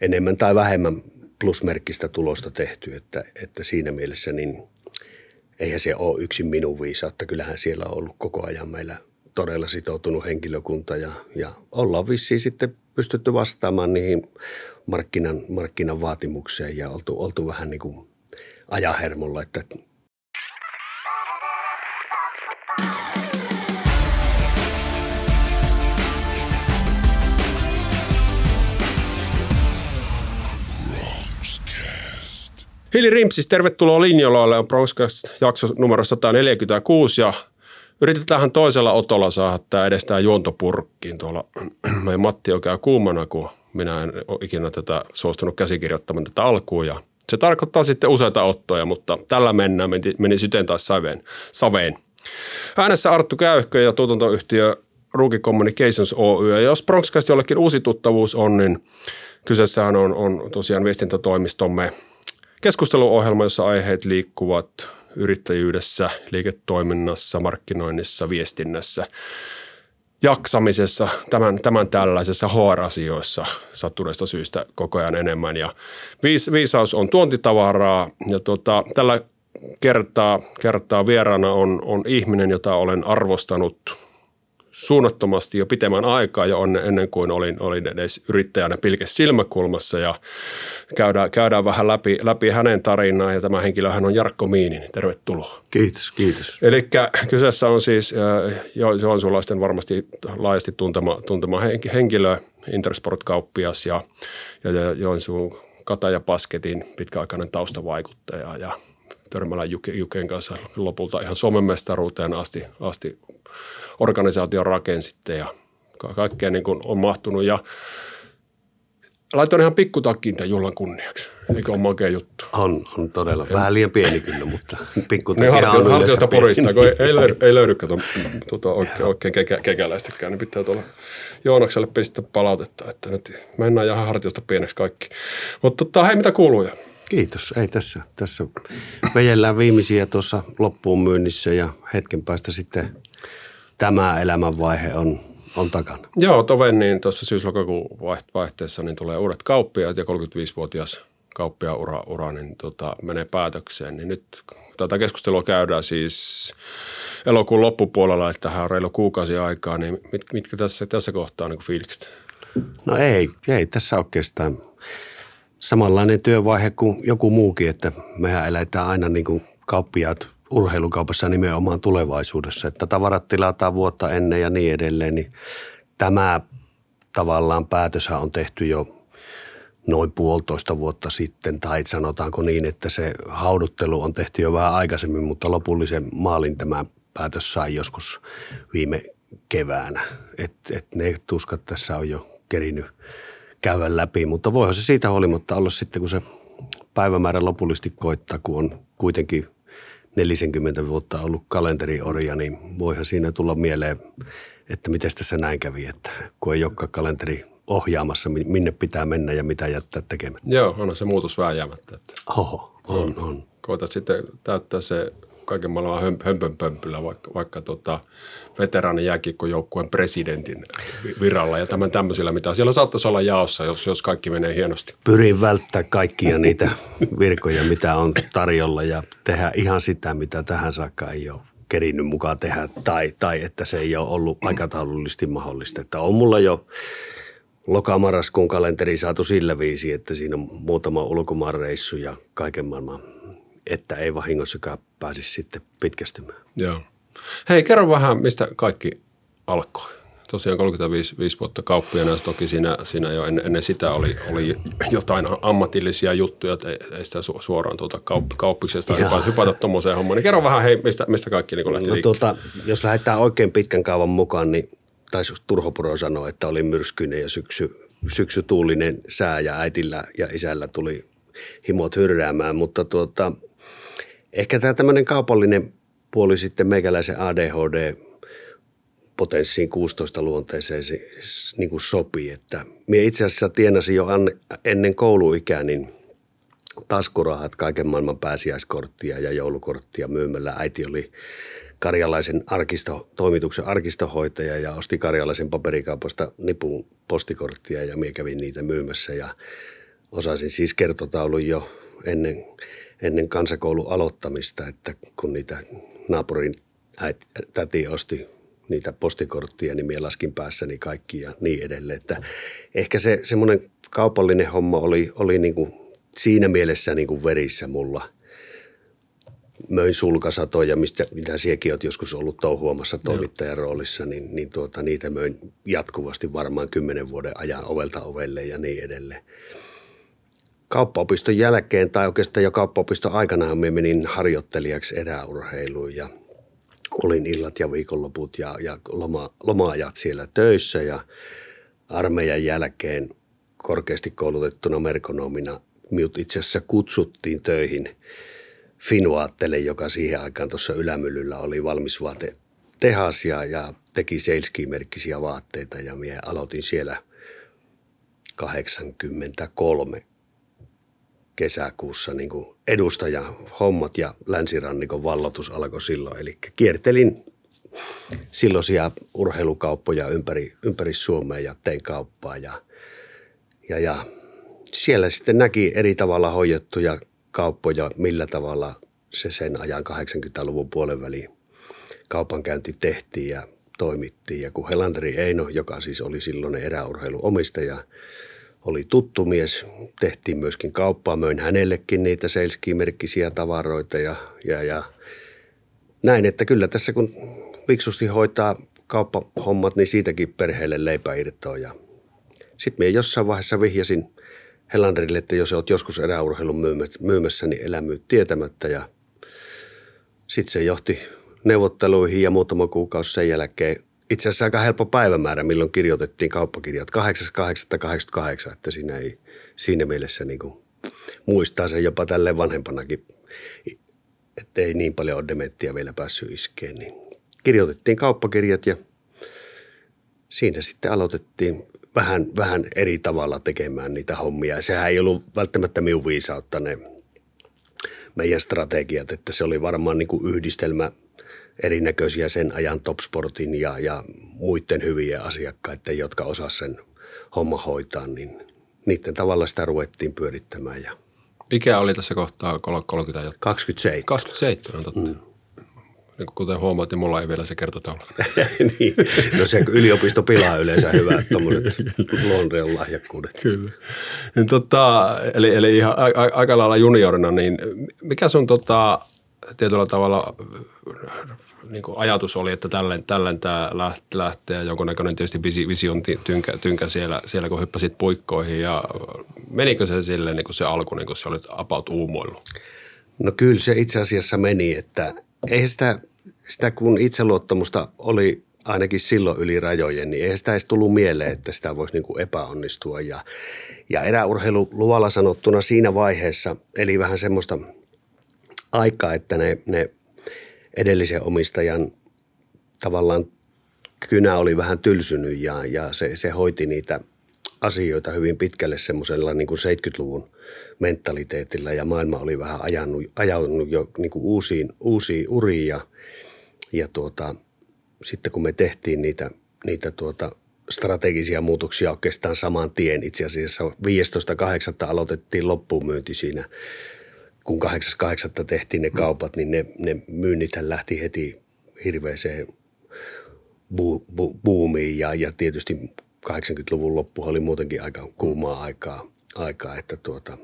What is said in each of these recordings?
enemmän tai vähemmän plusmerkkistä tulosta tehty, että, että siinä mielessä niin eihän se ole yksin minun viisautta. Kyllähän siellä on ollut koko ajan meillä todella sitoutunut henkilökunta ja, ja ollaan vissiin sitten pystytty vastaamaan niihin markkinan, markkinan vaatimukseen ja oltu, oltu vähän niin kuin ajahermolla, että Hili Rimpsis, tervetuloa linjoille. On Bronxcast jakso numero 146 ja yritetään toisella otolla saada tämä edestään juontopurkkiin tuolla. Meidän Matti on käy kuumana, kun minä en ole ikinä tätä suostunut käsikirjoittamaan tätä alkuun ja se tarkoittaa sitten useita ottoja, mutta tällä mennään, meni, meni syteen taas saveen. saveen. Äänessä Arttu Käyhkö ja tuotantoyhtiö Ruki Communications Oy. Ja jos Bronxcast jollekin uusi tuttavuus on, niin kyseessähän on, on tosiaan viestintätoimistomme keskusteluohjelma, jossa aiheet liikkuvat yrittäjyydessä, liiketoiminnassa, markkinoinnissa, viestinnässä, jaksamisessa, tämän, tämän tällaisessa HR-asioissa sattuneesta syystä koko ajan enemmän. Ja viis, viisaus on tuontitavaraa ja tota, tällä kertaa, kertaa vieraana on, on ihminen, jota olen arvostanut – suunnattomasti jo pitemmän aikaa jo ennen kuin olin, olin edes yrittäjänä pilkes silmäkulmassa ja käydään, käydään vähän läpi, läpi hänen tarinaa ja tämä henkilöhän on Jarkko Miinin. Tervetuloa. Kiitos, kiitos. Eli kyseessä on siis joensuulaisten varmasti laajasti tuntema, tuntema henkilö, Intersport-kauppias ja, ja Joensuun Kata ja Pasketin pitkäaikainen taustavaikuttaja ja Törmälän Juken kanssa lopulta ihan Suomen mestaruuteen asti, asti organisaation rakensitte ja kaikkea niin kuin on mahtunut. Ja laitoin ihan pikkutakkiin tämän Jullan kunniaksi. Eikö ole makea juttu? On, on todella. Vähän liian pieni kyllä, mutta pikkutakki on hartiosta porista, kun ei, ei löydy, ei löydy kato, tuota, oikein, oikein kekä, kekäläistäkään, niin pitää tuolla Joonakselle pistää palautetta, että nyt mennään ihan hartiosta pieneksi kaikki. Mutta tota, hei, mitä kuuluu? Kiitos. Ei tässä. Tässä vejellään viimeisiä tuossa loppuun myynnissä ja hetken päästä sitten tämä elämänvaihe on, on takana. Joo, toven niin tuossa syyslokakuun vaihteessa niin tulee uudet kauppiaat ja 35-vuotias kauppia ura, ura niin tota, menee päätökseen. Niin nyt tätä keskustelua käydään siis elokuun loppupuolella, että tähän on reilu kuukausi aikaa, niin mit, mitkä tässä, tässä kohtaa on niin fiilikset? No ei, ei tässä oikeastaan samanlainen työvaihe kuin joku muukin, että mehän eletään aina niin kuin kauppiaat urheilukaupassa nimenomaan tulevaisuudessa, että tavarat tilataan vuotta ennen ja niin edelleen, niin tämä tavallaan päätöshän on tehty jo noin puolitoista vuotta sitten, tai sanotaanko niin, että se hauduttelu on tehty jo vähän aikaisemmin, mutta lopullisen maalin tämä päätös sai joskus viime keväänä. Että et ne tuskat tässä on jo kerinyt käydä läpi, mutta voihan se siitä huolimatta olla sitten, kun se päivämäärä lopullisesti koittaa, kun on kuitenkin 40 vuotta ollut kalenteriorja, niin voihan siinä tulla mieleen, että miten tässä näin kävi, että kun ei olekaan kalenteri ohjaamassa, minne pitää mennä ja mitä jättää tekemään. Joo, on se muutos vääjäämättä. Että Oho, on, on. Koetat sitten täyttää se kaiken maailman hömpönpömpylä, vaikka, vaikka tota, veteraanin jääkiekkojoukkueen presidentin viralla ja tämän tämmöisillä, mitä siellä saattaisi olla jaossa, jos, jos kaikki menee hienosti. Pyrin välttää kaikkia niitä virkoja, mitä on tarjolla ja tehdä ihan sitä, mitä tähän saakka ei ole kerinnyt mukaan tehdä tai, tai että se ei ole ollut aikataulullisesti mahdollista. Että on mulla jo lokamarraskuun kalenteri saatu sillä viisi, että siinä on muutama ulkomaanreissu ja kaiken maailman, että ei vahingossakaan pääsisi sitten pitkästymään. Joo. Hei, kerro vähän, mistä kaikki alkoi. Tosiaan 35 vuotta kauppia, toki siinä, siinä jo ennen, ennen sitä oli, oli jotain ammatillisia juttuja, että ei, ei sitä suoraan tuota kaup, kauppiksesta hypätä, hypätä tuommoiseen hommaan. Niin kerro vähän, hei, mistä, mistä kaikki niin lähti no, tuota, Jos lähdetään oikein pitkän kaavan mukaan, niin taisi Turho Puro sanoa, että oli myrskyinen ja syksy, syksytuulinen sää ja äitillä ja isällä tuli himot hyrräämään, mutta tuota, ehkä tämä tämmöinen kaupallinen puoli sitten meikäläisen ADHD potenssiin 16 luonteeseen niin kuin sopii. Että minä itse asiassa tienasin jo ennen kouluikää niin taskurahat kaiken maailman pääsiäiskorttia ja joulukorttia myymällä. Äiti oli karjalaisen arkisto, toimituksen arkistohoitaja ja osti karjalaisen paperikaupasta nipun postikorttia ja minä kävin niitä myymässä ja osasin siis kertotaulun jo ennen, ennen kansakoulun aloittamista, että kun niitä naapurin äiti, täti osti niitä postikorttia, niin minä laskin päässäni kaikki ja niin edelleen. Että ehkä se semmoinen kaupallinen homma oli, oli niin kuin siinä mielessä niin kuin verissä mulla. Möin sulkasatoja, mistä, mitä siekin olet joskus ollut touhuamassa toimittajan roolissa, niin, niin tuota, niitä möin jatkuvasti varmaan kymmenen vuoden ajan ovelta ovelle ja niin edelleen. Kauppaopiston jälkeen tai oikeastaan jo kauppaopiston aikana me menin harjoittelijaksi eräurheiluun ja olin illat ja viikonloput ja, ja loma, loma-ajat siellä töissä ja armeijan jälkeen korkeasti koulutettuna merkonomina minut itse asiassa kutsuttiin töihin Finuaattele, joka siihen aikaan tuossa Ylämyllyllä oli valmis vaate tehas ja, ja teki Seilski-merkkisiä vaatteita ja minä aloitin siellä 83 kesäkuussa niin kuin hommat ja länsirannikon vallotus alkoi silloin. Eli kiertelin silloisia urheilukauppoja ympäri, ympäri Suomea ja tein kauppaa ja, ja, ja siellä sitten näki eri tavalla hoidettuja kauppoja, millä tavalla se sen ajan 80-luvun puolen väliin kaupankäynti tehtiin ja toimittiin. Ja kun Helanderi Eino, joka siis oli silloin eräurheiluomistaja, oli tuttu mies, tehtiin myöskin kauppaa, möin hänellekin niitä Seilski-merkkisiä tavaroita ja, ja, ja näin, että kyllä tässä kun viksusti hoitaa kauppahommat, niin siitäkin perheelle leipä irtoa ja sitten minä jossain vaiheessa vihjasin Helanderille, että jos olet joskus eräurheilun myymässä, niin elämyyt tietämättä. Ja sitten se johti neuvotteluihin ja muutama kuukausi sen jälkeen itse asiassa aika helppo päivämäärä, milloin kirjoitettiin kauppakirjat 8.8.88, että siinä, ei, siinä mielessä niin kuin muistaa sen jopa tälle vanhempanakin, että ei niin paljon ole dementtiä vielä päässyt iskeen. Niin kirjoitettiin kauppakirjat ja siinä sitten aloitettiin vähän, vähän eri tavalla tekemään niitä hommia. Sehän ei ollut välttämättä minun viisautta ne meidän strategiat, että se oli varmaan niin kuin yhdistelmä – erinäköisiä sen ajan Topsportin ja, ja muiden hyviä asiakkaiden, jotka osasivat sen homma hoitaa, niin niiden tavalla sitä ruvettiin pyörittämään. Ja Mikä oli tässä kohtaa 30 27. 27, totta. Mm. Niin kuten huomaat, niin mulla ei vielä se kertotaulu. niin. No se yliopisto pilaa yleensä hyvät tuommoiset Lonreon lahjakkuudet. Kyllä. Niin tota, eli, eli ihan a, a, aika lailla juniorina, niin mikä sun tota, tietyllä tavalla niin kuin ajatus oli, että tälleen, tälleen tämä lähtee ja jonkunnäköinen tietysti vision tynkä, tynkä siellä, siellä, kun hyppäsit puikkoihin ja menikö se silleen niin kuin se alku, niin kuin se oli about uumoillut? No kyllä se itse asiassa meni, että eihän sitä, sitä kun itseluottamusta oli ainakin silloin yli rajojen, niin eihän sitä edes tullut mieleen, että sitä voisi niin kuin epäonnistua. Ja, ja eräurheilu luvalla sanottuna siinä vaiheessa, eli vähän semmoista aikaa, että ne, ne edellisen omistajan tavallaan kynä oli vähän tylsynyt ja, ja se, se hoiti niitä asioita hyvin pitkälle semmoisella niin kuin 70-luvun mentaliteetillä ja maailma oli vähän ajanut, ajanut jo niin kuin uusiin, uusiin uriin ja, ja tuota, sitten kun me tehtiin niitä, niitä tuota strategisia muutoksia oikeastaan saman tien. Itse asiassa 15.8. aloitettiin loppuun siinä kun 8.8. tehtiin ne kaupat, niin ne, ne myynnithän lähti heti hirveäseen bu, bu, buumiin ja, ja tietysti 80-luvun loppu oli muutenkin aika kuumaa aikaa, aikaa että tuota,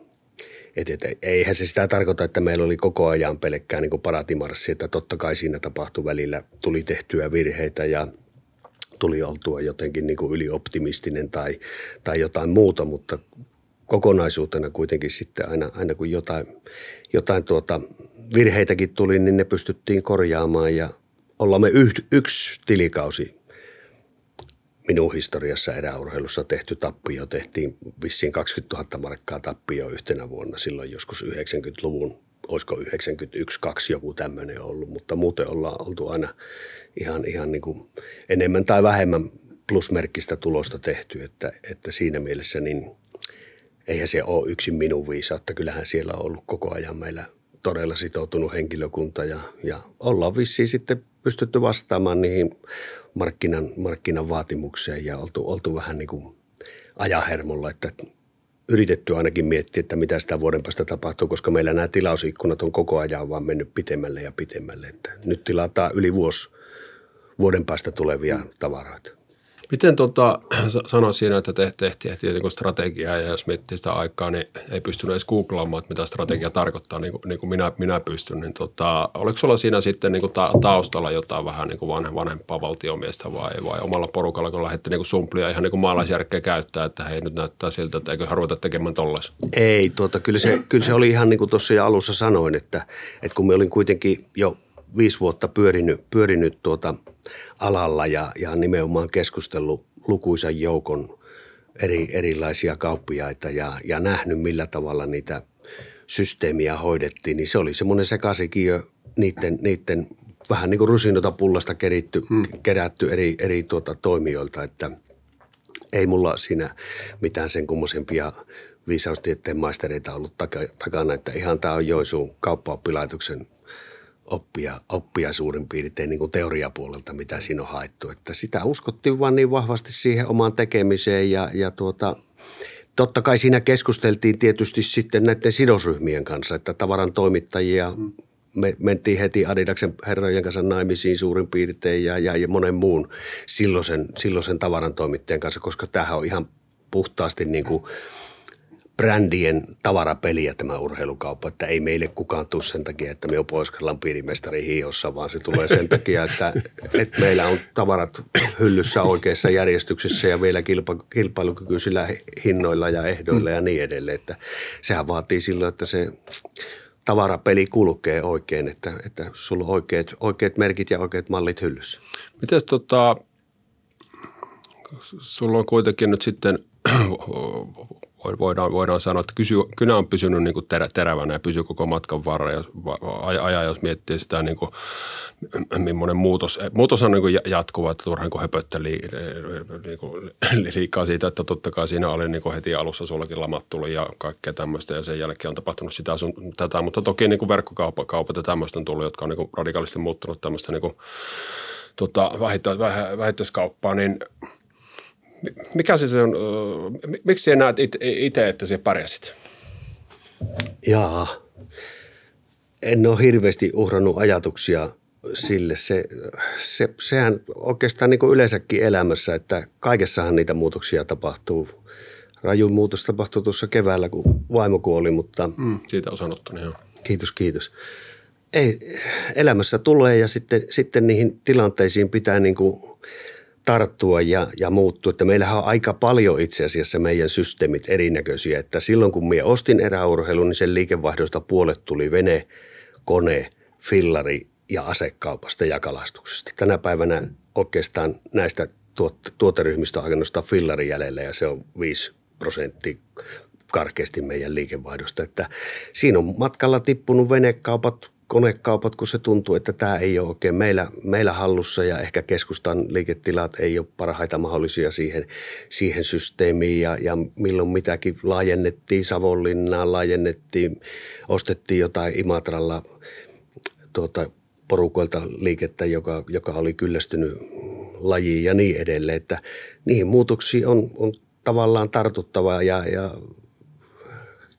et, et, eihän se sitä tarkoita, että meillä oli koko ajan pelkkää niin paratimarssi, että totta kai siinä tapahtui välillä, tuli tehtyä virheitä ja tuli oltua jotenkin niin kuin ylioptimistinen tai, tai jotain muuta, mutta kokonaisuutena kuitenkin sitten aina, aina kun jotain, jotain tuota virheitäkin tuli, niin ne pystyttiin korjaamaan ja ollaan me yh, yksi tilikausi minun historiassa eräurheilussa tehty tappio. Tehtiin vissiin 20 000 markkaa tappio yhtenä vuonna silloin joskus 90-luvun, olisiko 91, 2 joku tämmöinen ollut, mutta muuten ollaan oltu aina ihan, ihan niin kuin enemmän tai vähemmän plusmerkkistä tulosta tehty, että, että siinä mielessä niin – eihän se ole yksin minun viisautta. Kyllähän siellä on ollut koko ajan meillä todella sitoutunut henkilökunta ja, ja ollaan vissiin sitten pystytty vastaamaan niihin markkinan, markkinan vaatimukseen ja oltu, oltu vähän niin kuin ajahermolla, että yritetty ainakin miettiä, että mitä sitä vuoden päästä tapahtuu, koska meillä nämä tilausikkunat on koko ajan vaan mennyt pitemmälle ja pitemmälle. Että nyt tilataan yli vuosi vuoden päästä tulevia tavaroita. Miten tota, sanoa siinä, että te, tehtiin niin strategiaa ja jos miettii sitä aikaa, niin ei pystynyt edes googlaamaan, että mitä strategia tarkoittaa, niin kuin, niin kuin minä, minä pystyn. Niin tota, oliko sulla siinä sitten niin kuin ta, taustalla jotain vähän niin kuin vanhempaa valtiomiestä vai, vai omalla porukalla, kun lähdette niin sumplia ihan niin kuin maalaisjärkeä käyttää, että hei nyt näyttää siltä, että eikö harvata tekemään tolles? Ei, tuota, kyllä, se, kyllä se oli ihan niin kuin tuossa jo alussa sanoin, että, että kun me olin kuitenkin jo viisi vuotta pyörinyt, pyörinyt tuota alalla ja, ja nimenomaan keskustellut lukuisan joukon eri, erilaisia kauppiaita ja, ja nähnyt millä tavalla niitä systeemiä hoidettiin, niin se oli semmoinen sekasikiö niiden, niiden vähän niin kuin rusinota pullasta keritty, hmm. kerätty eri, eri tuota toimijoilta, että ei mulla siinä mitään sen kummosempia viisaustieteen maistereita ollut takana, että ihan tämä on Joensuun kauppaoppilaitoksen – oppia, oppia suurin piirtein niin kuin teoriapuolelta, mitä siinä on haettu. Että sitä uskottiin vaan niin vahvasti siihen omaan tekemiseen ja, ja tuota, totta kai siinä keskusteltiin tietysti sitten näiden sidosryhmien kanssa, että tavaran toimittajia me mentiin heti Adidaksen herrojen kanssa naimisiin suurin piirtein ja, ja, ja monen muun silloisen, silloisen tavaran toimittajan kanssa, koska tämähän on ihan puhtaasti niin kuin – brändien tavarapeliä tämä urheilukauppa, että ei meille kukaan tule sen takia, että me on pohjois piirimestari hiossa, vaan se tulee sen takia, että, että meillä on tavarat hyllyssä oikeassa järjestyksessä ja vielä kilpa, kilpailukykyisillä hinnoilla ja ehdoilla ja niin edelleen. Että sehän vaatii silloin, että se tavarapeli kulkee oikein, että, että sulla on oikeat, oikeat merkit ja oikeat mallit hyllyssä. Miten tota, sulla on kuitenkin nyt sitten voidaan, voidaan sanoa, että kysy, kynä on pysynyt niin terä, terävänä ja pysyy koko matkan varrella jos, ajan, jos miettii sitä, niin kuin, millainen muutos. Muutos on niin kuin jatkuva, että turhaan kun höpötteli niin kuin, liikaa siitä, että totta kai siinä oli niin kuin heti alussa sullakin lamat tuli ja kaikkea tämmöistä ja sen jälkeen on tapahtunut sitä sun, tätä, mutta toki niin kuin verkkokaupat ja tämmöistä on tullut, jotka on niin kuin radikaalisti muuttunut tämmöistä niin kuin, tota, vähittäiskauppaa, niin – mikä se on, miksi sinä näet itse, että sinä pärjäsit? Jaa, en ole hirveästi uhrannut ajatuksia sille. Se, se, sehän oikeastaan niin kuin yleensäkin elämässä, että kaikessahan niitä muutoksia tapahtuu. Raju muutos tapahtui tuossa keväällä, kun vaimo kuoli, mutta... Mm, siitä on sanottu, niin Kiitos, kiitos. Ei, elämässä tulee ja sitten, sitten niihin tilanteisiin pitää niin kuin tarttua ja, ja muuttua. Että meillähän on aika paljon itse asiassa meidän systeemit erinäköisiä. Että silloin kun minä ostin eräurheilun, niin sen liikevaihdosta puolet tuli vene, kone, fillari ja asekaupasta ja kalastuksesta. Tänä päivänä oikeastaan näistä tuot, tuoteryhmistä on ainoastaan fillari jäljellä ja se on 5 prosenttia karkeasti meidän liikevaihdosta. Että siinä on matkalla tippunut venekaupat, konekaupat, kun se tuntuu, että tämä ei ole oikein meillä, meillä hallussa ja ehkä keskustan liiketilat ei ole parhaita mahdollisia siihen, siihen systeemiin ja, ja milloin mitäkin laajennettiin Savonlinnaan, laajennettiin, ostettiin jotain Imatralla tuota, porukoilta liikettä, joka, joka oli kyllästynyt lajiin ja niin edelleen, että niihin muutoksiin on, on tavallaan tartuttava ja, ja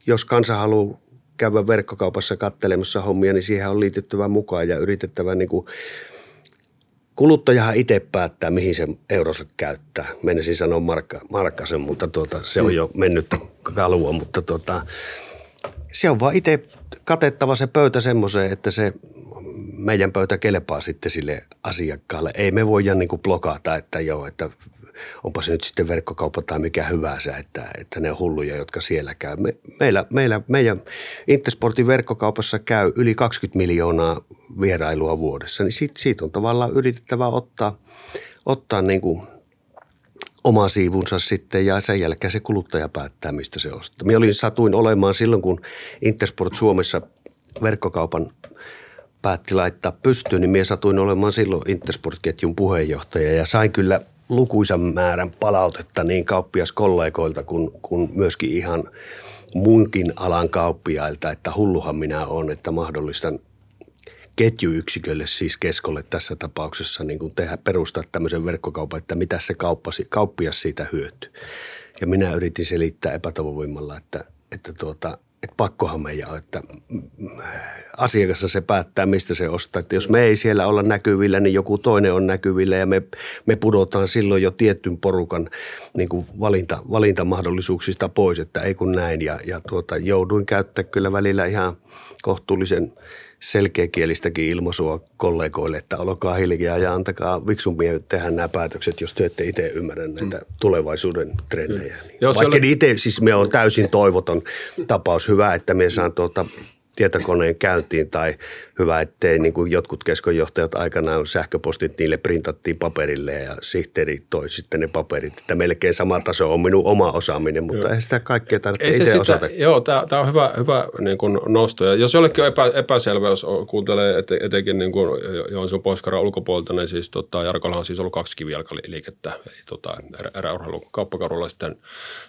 jos kansa haluaa käydä verkkokaupassa kattelemassa hommia, niin siihen on liityttävä mukaan ja yritettävä niin kuin Kuluttajahan itse päättää, mihin se euronsa käyttää. Menisin sanoa markka, markkasen, mutta tuota, se on jo mennyt kalua, mutta tuota, se on vaan itse katettava se pöytä semmoiseen, että se meidän pöytä kelpaa sitten sille asiakkaalle. Ei me voida niin kuin blokata, että joo, että onpa se nyt sitten verkkokauppa tai mikä hyvänsä, että, että ne on hulluja, jotka siellä käy. Me, meillä, meillä, meidän Intersportin verkkokaupassa käy yli 20 miljoonaa vierailua vuodessa, niin siitä, siitä on tavallaan yritettävä ottaa, ottaa niin kuin oma siivunsa sitten ja sen jälkeen se kuluttaja päättää, mistä se ostaa. Minä olin satuin olemaan silloin, kun Intersport Suomessa verkkokaupan päätti laittaa pystyyn, niin minä satuin olemaan silloin Intersport-ketjun puheenjohtaja ja sain kyllä lukuisan määrän palautetta niin kauppiaskollegoilta kuin, kuin myöskin ihan muunkin alan kauppiailta, että hulluhan minä olen, että mahdollistan ketjuyksikölle, siis keskolle tässä tapauksessa niin kuin tehdä, perustaa tämmöisen verkkokaupan, että mitä se kauppasi, kauppias siitä hyötyy. Ja minä yritin selittää epätavoimmalla, että, että tuota, että pakkohan meidän on, että asiakassa se päättää, mistä se ostaa. Että jos me ei siellä olla näkyvillä, niin joku toinen on näkyvillä ja me, me pudotaan silloin jo tietyn porukan niin kuin valinta, valintamahdollisuuksista pois, että ei kun näin. Ja, ja tuota, jouduin käyttää kyllä välillä ihan kohtuullisen – selkeäkielistäkin ilmaisua kollegoille, että olkaa hiljaa ja antakaa viksumpia tehdä nämä päätökset, jos te ette itse ymmärrä näitä mm. tulevaisuuden trendejä. Mm. Vaikka oli... itse, siis me on täysin toivoton tapaus. Hyvä, että me saan tuota tietokoneen käyntiin tai hyvä, ettei niin kuin jotkut keskonjohtajat aikanaan sähköpostit niille printattiin paperille ja sihteeri toi sitten ne paperit. Että melkein sama taso on minun oma osaaminen, mutta joo. ei sitä kaikkea tarvitse itse sitä, osata. Joo, tämä on hyvä, hyvä niin kuin nosto. Ja jos jollekin on epä, epäselvä, jos kuuntelee et, etenkin niin kuin Joensuun pohjois ulkopuolelta, niin siis tota, Jarkolla on siis ollut kaksi kivijalkaliikettä. Eli tota, eräurheilu kauppakarulla sitten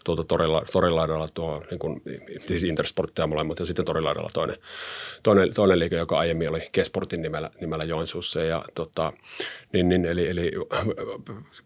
tuota, torilla, torilaidalla tuo niin kuin, siis Intersporttia molemmat ja sitten torilaidalla toinen, toinen, toinen liike, joka aiemmin oli Kesportin nimellä, nimellä Joensuussa. Ja, tota, niin, niin, eli, eli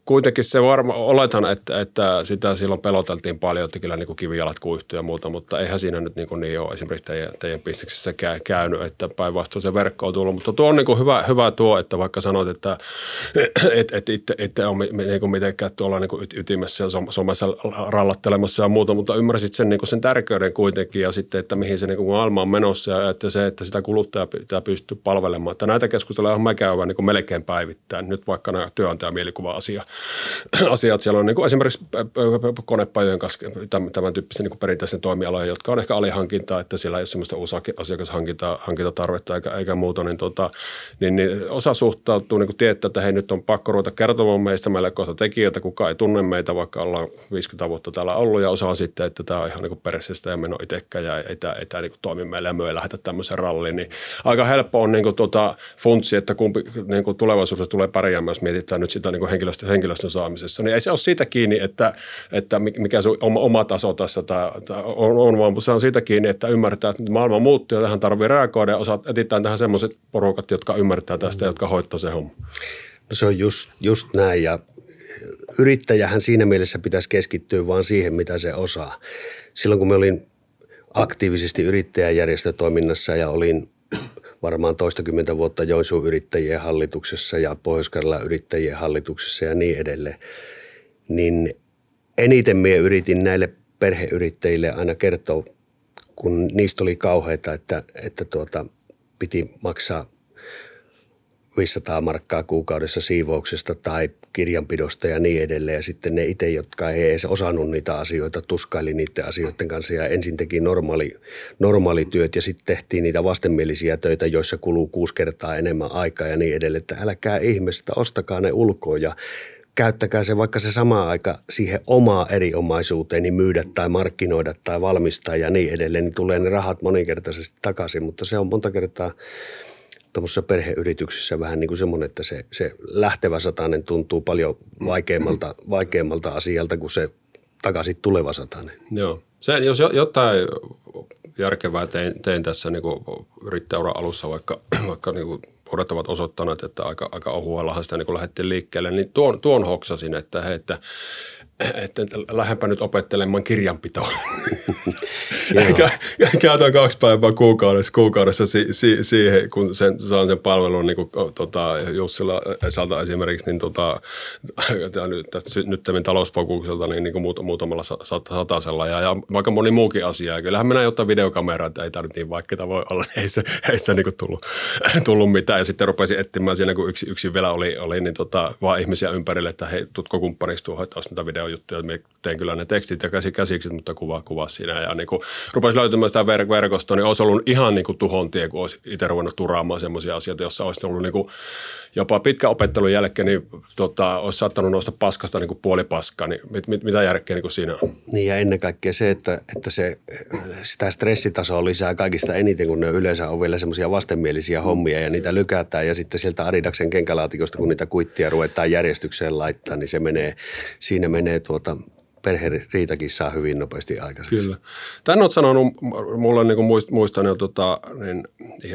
kuitenkin se varma, oletan, että, että sitä silloin peloteltiin paljon, että kyllä niin kuin kivijalat kuihtuu ja muuta, mutta eihän siinä nyt niin, kuin niin ole esimerkiksi teidän, teidän bisneksessä käynyt, että päinvastoin se verkko on tullut. Mutta tuo on niin kuin hyvä, hyvä tuo, että vaikka sanot, että et, et itse, itse on niin kuin mitenkään tuolla niin kuin ytimessä ja somessa rallattelemassa ja muuta, mutta ymmärsit sen, niin kuin sen tärkeyden kuitenkin ja sitten, että mihin se niin kuin maailma on menossa ja että se, että sitä kuluttajaa pitää pystyä palvelemaan. Että näitä keskusteluja mä käydä niin kuin melkein päivittäin. Nyt vaikka nämä työnantajamielikuva-asia, asiat. Siellä on niin kuin esimerkiksi konepajojen kanssa tämän, tämän tyyppisten niin kuin perinteisten toimialojen, jotka on ehkä alihankintaa, että siellä ei ole sellaista asiakashankintatarvetta eikä, eikä muuta, niin, tota, niin, niin osa suhtautuu niin kuin tietää, että hei nyt on pakko ruveta kertomaan meistä. Meille kohta tekijöitä, kuka ei tunne meitä, vaikka ollaan 50 vuotta täällä ollut. Ja osa sitten, että tämä on ihan niin peräisestä ja meno itsekään ja ei, tämä, ei tämä niin toimi meille ja me ei lähdetä tämmöisen ralliin, niin aika helppo on niin kuin tuota funtsi, että kumpi niin kuin tulevaisuudessa tulee pärjäämään, jos mietitään nyt sitä niin kuin henkilöstön, henkilöstön saamisessa, niin ei se ole siitä kiinni, että, että mikä se oma, oma taso tässä tai, tai on, on, vaan se on siitä kiinni, että ymmärtää, että maailma muuttuu ja tähän tarvitsee reagoida ja osaat, etsitään tähän semmoiset porukat, jotka ymmärtää tästä ja jotka hoitaa se homma. No se on just, just näin ja yrittäjähän siinä mielessä pitäisi keskittyä vaan siihen, mitä se osaa. Silloin kun me olin aktiivisesti yrittäjäjärjestötoiminnassa ja olin varmaan toistakymmentä vuotta Joensuun yrittäjien hallituksessa ja pohjois yrittäjien hallituksessa ja niin edelleen, niin eniten minä yritin näille perheyrittäjille aina kertoa, kun niistä oli kauheita, että, että tuota, piti maksaa 500 markkaa kuukaudessa siivouksesta tai kirjanpidosta ja niin edelleen. Ja sitten ne itse, jotka ei edes osannut niitä asioita, tuskaili niiden asioiden kanssa ja ensin teki normaali, normaalityöt ja sitten tehtiin niitä vastenmielisiä töitä, joissa kuluu kuusi kertaa enemmän aikaa ja niin edelleen. Että älkää ihmestä, ostakaa ne ulkoa ja käyttäkää se vaikka se sama aika siihen omaa eriomaisuuteen, niin myydä tai markkinoida tai valmistaa ja niin edelleen, niin tulee ne rahat moninkertaisesti takaisin, mutta se on monta kertaa – tuommoisessa perheyrityksessä vähän niin kuin semmoinen, että se, se lähtevä satanen tuntuu paljon vaikeammalta, vaikeammalta asialta kuin se takaisin tuleva satanen. Joo. Sen, jos jotain järkevää tein, tein tässä niin yrittäjäuran alussa, vaikka, vaikka niin kuin ovat osoittaneet, että aika, aika ohuellahan sitä niin lähdettiin liikkeelle, niin tuon, tuon hoksasin, että, he, että että lähdenpä nyt opettelemaan kirjanpitoa. Käytän kaksi päivää kuukaudessa, kuukaudessa si, si, siihen, kun sen, saan sen palvelun niin kuin, tota, Jussilla Esalta esimerkiksi, niin tota, nyt, nyt tämän talouspokuukselta niin, niin kuin muut, muutamalla satasella ja, ja vaikka moni muukin asia. Ja kyllähän minä ottaa videokameraa, että ei nyt niin vaikeaa voi olla, niin ei se, ei se niin kuin tullut, tullut mitään. Ja sitten rupesin etsimään siinä, kun yksi, yksi vielä oli, oli niin tota, vaan ihmisiä ympärille, että hei, tutko kumppaniksi tuohon, että olisi niitä video videojuttuja, että tein kyllä ne tekstit ja käsi käsiksi, mutta kuva kuva siinä. Ja niin kuin rupesi löytymään sitä ver- verkostoa, niin olisi ollut ihan niin kuin tuhon tie, kun olisi itse ruvennut turaamaan sellaisia asioita, joissa olisi ollut niin kuin jopa pitkä opettelun jälkeen, niin tota, olisi saattanut nousta paskasta niin kuin puoli paskaa, niin mit, mit, mitä järkeä niin kuin siinä on? Niin ja ennen kaikkea se, että, että se, sitä stressitasoa lisää kaikista eniten, kun ne yleensä on vielä semmoisia vastenmielisiä hommia ja niitä lykätään ja sitten sieltä Adidaksen kenkälaatikosta, kun niitä kuittia ruvetaan järjestykseen laittaa, niin se menee, siinä menee tuota perheriitakin saa hyvin nopeasti aikaiseksi. Kyllä. Tän olet sanonut, mulla on niin kuin muist, muistan jo tota, niin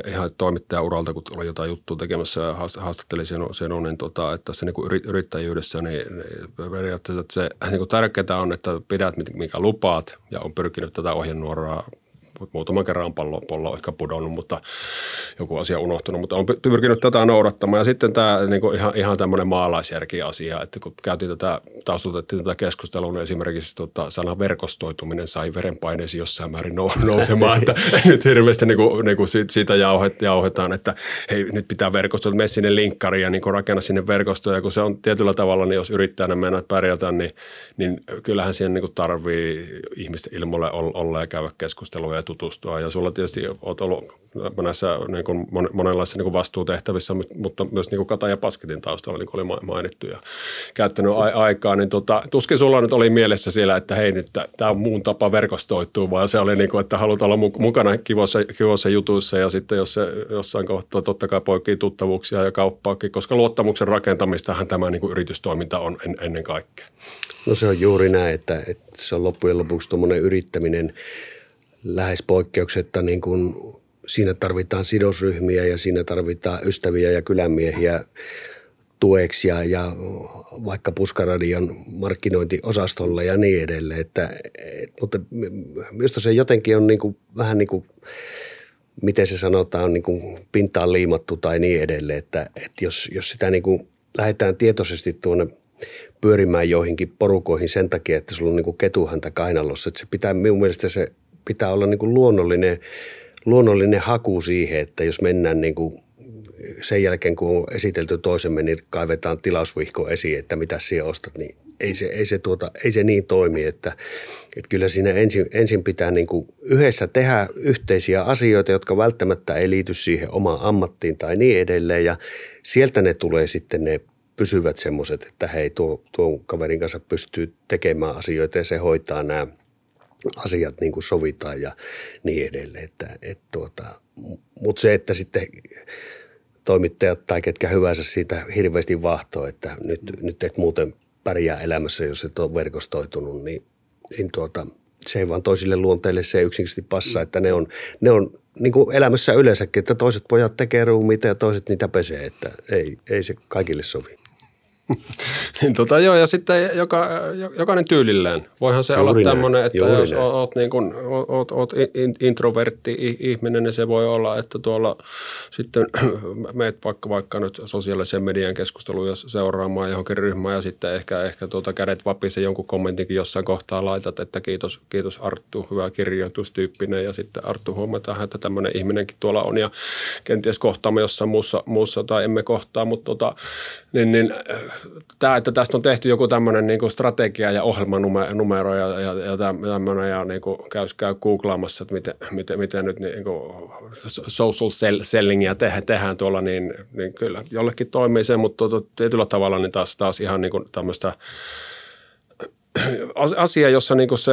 ihan toimittajauralta, kun oli jotain juttua tekemässä ja haastattelin sinua, niin tota, että tässä niin yrittäjyydessä niin, niin periaatteessa että se niin tärkeää on, että pidät mikä lupaat ja on pyrkinyt tätä ohjenuoraa muutaman kerran pallo, pallo on ehkä pudonnut, mutta joku asia unohtunut, mutta on pyrkinyt tätä noudattamaan. Ja sitten tämä niin kuin ihan, ihan tämmöinen maalaisjärki asia, että kun käytiin tätä, taustutettiin tätä keskustelua, niin esimerkiksi tota, sana verkostoituminen sai verenpaineesi jossain määrin nousemaan, että nyt hirveästi niin kuin, niin kuin siitä jauhetaan, että hei, nyt pitää verkostoida, mene sinne linkkariin ja niin kuin rakenna sinne verkostoja, ja kun se on tietyllä tavalla, niin jos yrittäjänä mennä pärjätä, niin, niin kyllähän siihen niin kuin tarvii ihmisten ilmoille olla ja käydä keskustelua ja tutustua. Ja sulla tietysti olet ollut näissä niin kuin monenlaisissa niin kuin vastuutehtävissä, mutta myös niin kuin Kata ja Pasketin taustalla, niin kuin oli mainittu ja käyttänyt aikaa, niin tota, tuskin sulla nyt oli mielessä siellä, että hei nyt tämä on muun tapa verkostoitua, vaan se oli niin kuin, että haluat olla mukana kivossa, kivossa jutuissa ja sitten jos se jossain kohtaa totta kai poikii tuttavuuksia ja kauppaakin, koska luottamuksen rakentamistahan tämä niin kuin yritystoiminta on en, ennen kaikkea. No se on juuri näin, että, että se on loppujen lopuksi tuommoinen yrittäminen lähes poikkeuksetta niin kuin siinä tarvitaan sidosryhmiä ja siinä tarvitaan ystäviä ja kylänmiehiä tueksi ja, ja vaikka Puskaradion markkinointiosastolla ja niin edelleen. Että, et, mutta minusta se jotenkin on niin kuin, vähän niin kuin, miten se sanotaan, niin kuin pintaan liimattu tai niin edelleen. Että, että jos, jos sitä niin kuin lähdetään tietoisesti tuonne pyörimään joihinkin porukoihin sen takia, että sulla on niin kuin ketuhäntä kainalossa. Että se pitää, minun mielestä se pitää olla niin kuin luonnollinen, luonnollinen haku siihen, että jos mennään niin kuin sen jälkeen, kun on esitelty toisemme, niin kaivetaan tilausvihko esiin, että mitä siellä ostat, niin ei se, ei se, tuota, ei se niin toimi, että, että kyllä siinä ensin, ensin pitää niin kuin yhdessä tehdä yhteisiä asioita, jotka välttämättä ei liity siihen omaan ammattiin tai niin edelleen ja sieltä ne tulee sitten ne pysyvät semmoiset, että hei tuo, tuon kaverin kanssa pystyy tekemään asioita ja se hoitaa nämä asiat niin kuin sovitaan ja niin edelleen. Että, et tuota, Mutta se, että sitten toimittajat tai ketkä hyvänsä siitä hirveästi vahtoo, että nyt, nyt et muuten pärjää elämässä, jos et ole verkostoitunut, niin, niin tuota, se ei vaan toisille luonteille se yksinkertaisesti passa, että ne on, ne on niin kuin elämässä yleensäkin, että toiset pojat tekee ruumiita ja toiset niitä pesee, että ei, ei se kaikille sovi. niin tota, joo, ja sitten joka, jokainen tyylilleen. Voihan se Juuri olla tämmöinen, että Juuri jos näin. oot, niin kuin, oot, oot introvertti ihminen, niin se voi olla, että tuolla sitten meet vaikka, vaikka nyt sosiaalisen median keskusteluja seuraamaan johonkin ryhmään ja sitten ehkä, ehkä tuota kädet vapise jonkun kommentinkin jossain kohtaa laitat, että kiitos, kiitos Arttu, hyvä kirjoitustyyppinen ja sitten Arttu huomataan, että tämmöinen ihminenkin tuolla on ja kenties kohtaamme jossain muussa, muussa tai emme kohtaa, mutta tota, niin, niin tämä, että tästä on tehty joku tämmöinen niin kuin strategia ja ohjelmanumero ja, ja, ja tämmöinen ja niin kuin käy, käy googlaamassa, että miten, miten, miten nyt niin kuin social sellingia tehdään, tehdään tuolla, niin, niin kyllä jollekin toimii se, mutta tuota, tietyllä tavalla niin taas, taas ihan niin kuin tämmöistä asia, jossa, niin kuin se,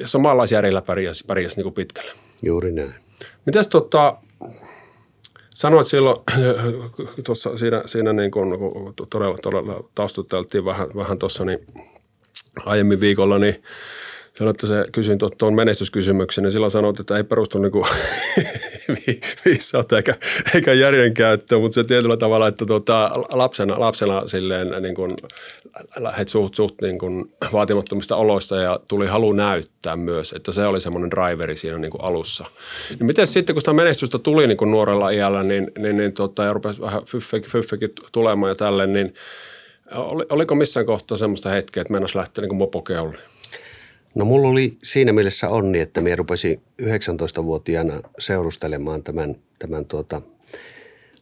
jossa maalaisjärjellä pärjäsi, pärjäsi niin kuin pitkälle. Juuri näin. Mitäs tota, Sanoit silloin tuossa siinä, siinä niin kun, kun todella, todella taustuteltiin vähän, vähän tuossa niin aiemmin viikolla, niin Sanoit, että se kysyin tuon menestyskysymyksen, niin silloin sanoit, että ei perustu niin viisautta eikä, eikä järjen käyttöä, mutta se tietyllä tavalla, että tuota, lapsena, lapsena silleen niin kuin, lähet suht, suht niin kuin vaatimattomista oloista ja tuli halu näyttää myös, että se oli semmoinen driveri siinä niin kuin alussa. Niin miten sitten, kun sitä menestystä tuli niin kuin nuorella iällä, niin, niin, niin tota, ja rupesi vähän fyffekin tulemaan ja tälle, niin oliko missään kohtaa semmoista hetkeä, että mennäisi lähteä niin kuin mopokeulle? No mulla oli siinä mielessä onni, että minä rupesin 19-vuotiaana seurustelemaan tämän, tämän tuota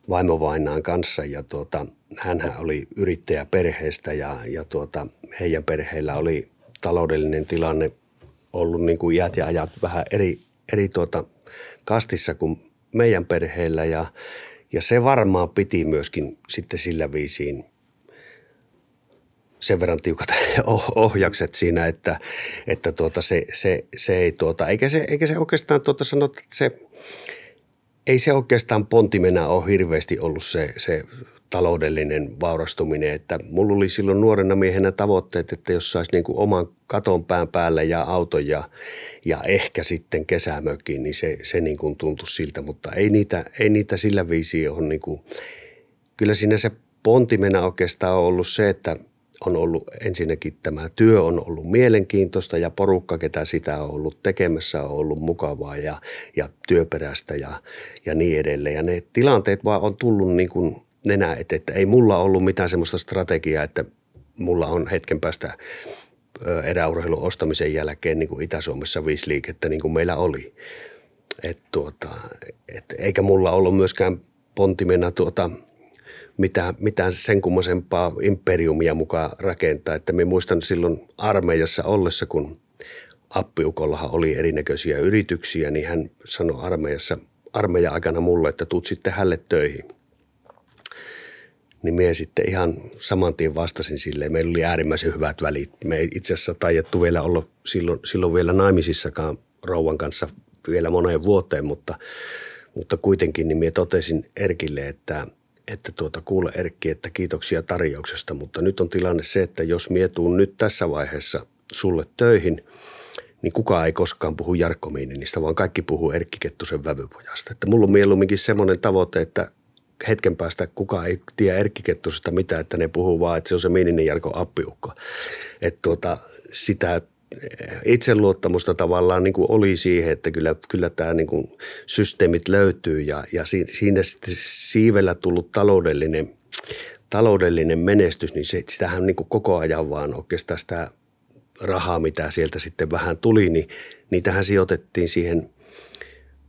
vaimovainaan kanssa ja tuota, hän oli yrittäjä perheestä ja, ja tuota, heidän perheillä oli taloudellinen tilanne ollut niin kuin iät ja ajat vähän eri, eri tuota kastissa kuin meidän perheellä ja, ja se varmaan piti myöskin sitten sillä viisiin – sen verran tiukat ohjakset siinä, että, että tuota se, se, se, ei tuota, eikä se, eikä se oikeastaan tuota sanota, että se, ei se oikeastaan pontimena ole hirveästi ollut se, se taloudellinen vaurastuminen. Että mulla oli silloin nuorena miehenä tavoitteet, että jos saisi niin kuin oman katon pään päälle ja auton ja, ja ehkä sitten kesämökin, niin se, se niin kuin tuntui siltä. Mutta ei niitä, ei niitä sillä viisi ole niin kuin, kyllä siinä se pontimena oikeastaan on ollut se, että on ollut ensinnäkin tämä työ on ollut mielenkiintoista ja porukka, ketä sitä on ollut tekemässä, on ollut mukavaa ja, ja työperäistä ja, ja niin edelleen. Ja ne tilanteet vaan on tullut niin kuin nenä, että, että ei mulla ollut mitään semmoista strategiaa, että mulla on hetken päästä eräurheilun ostamisen jälkeen niin kuin Itä-Suomessa viisi liikettä niin kuin meillä oli. Et tuota, et, eikä mulla ollut myöskään pontimena tuota, mitään, mitään sen kummasempaa imperiumia mukaan rakentaa. Että me muistan silloin armeijassa ollessa, kun appiukollahan oli erinäköisiä yrityksiä, niin hän sanoi armeijassa, armeijan aikana mulle, että tuut sitten hälle töihin. Niin me sitten ihan saman tien vastasin silleen. Meillä oli äärimmäisen hyvät välit. Me ei itse asiassa taidettu vielä olla silloin, silloin vielä naimisissakaan rouvan kanssa vielä moneen vuoteen, mutta, mutta kuitenkin niin minä totesin Erkille, että – että tuota, kuule Erkki, että kiitoksia tarjouksesta, mutta nyt on tilanne se, että jos mie tuun nyt tässä vaiheessa sulle töihin, niin kukaan ei koskaan puhu Jarkko Miininistä, vaan kaikki puhuu Erkki Kettusen vävypojasta. Että mulla on mieluumminkin semmoinen tavoite, että hetken päästä kukaan ei tiedä Erkki Kettusesta mitään, että ne puhuu vaan, että se on se Miininen Jarkko appiukko. Että tuota, sitä itseluottamusta tavallaan niin kuin oli siihen, että kyllä, kyllä tämä niin kuin systeemit löytyy ja, ja siinä sitten siivellä tullut taloudellinen, taloudellinen menestys, niin se, sitähän niin kuin koko ajan vaan oikeastaan sitä rahaa, mitä sieltä sitten vähän tuli, niin niitähän sijoitettiin siihen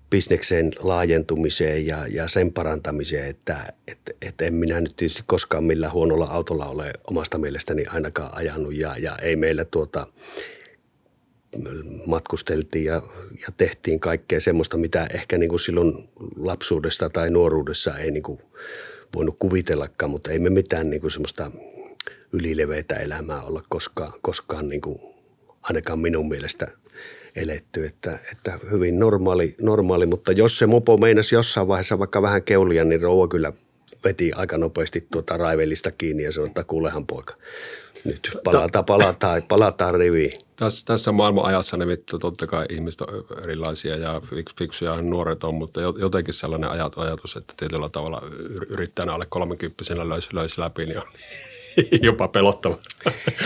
bisneksen laajentumiseen ja, ja sen parantamiseen, että et, et en minä nyt tietysti koskaan millään huonolla autolla ole omasta mielestäni ainakaan ajanut ja, ja ei meillä tuota – matkusteltiin ja, ja tehtiin kaikkea semmoista, mitä ehkä niin kuin silloin lapsuudesta tai nuoruudessa ei niin kuin voinut kuvitellakaan, mutta ei me mitään niin kuin semmoista ylileveitä elämää olla koskaan, koskaan niin kuin ainakaan minun mielestä eletty, että, että hyvin normaali, normaali, mutta jos se mopo meinasi jossain vaiheessa vaikka vähän keulia, niin rouva kyllä veti aika nopeasti tuota raivellista kiinni ja sanoi, että kuulehan poika, nyt palataan, palataan, palataan riviin. Tässä, tässä maailman ajassa ne vittu, totta kai ihmiset on erilaisia ja fiksuja ja nuoret on, mutta jotenkin sellainen ajatus, että tietyllä tavalla yrittäjänä alle 30 löysi, löysi läpi, niin on jopa pelottava.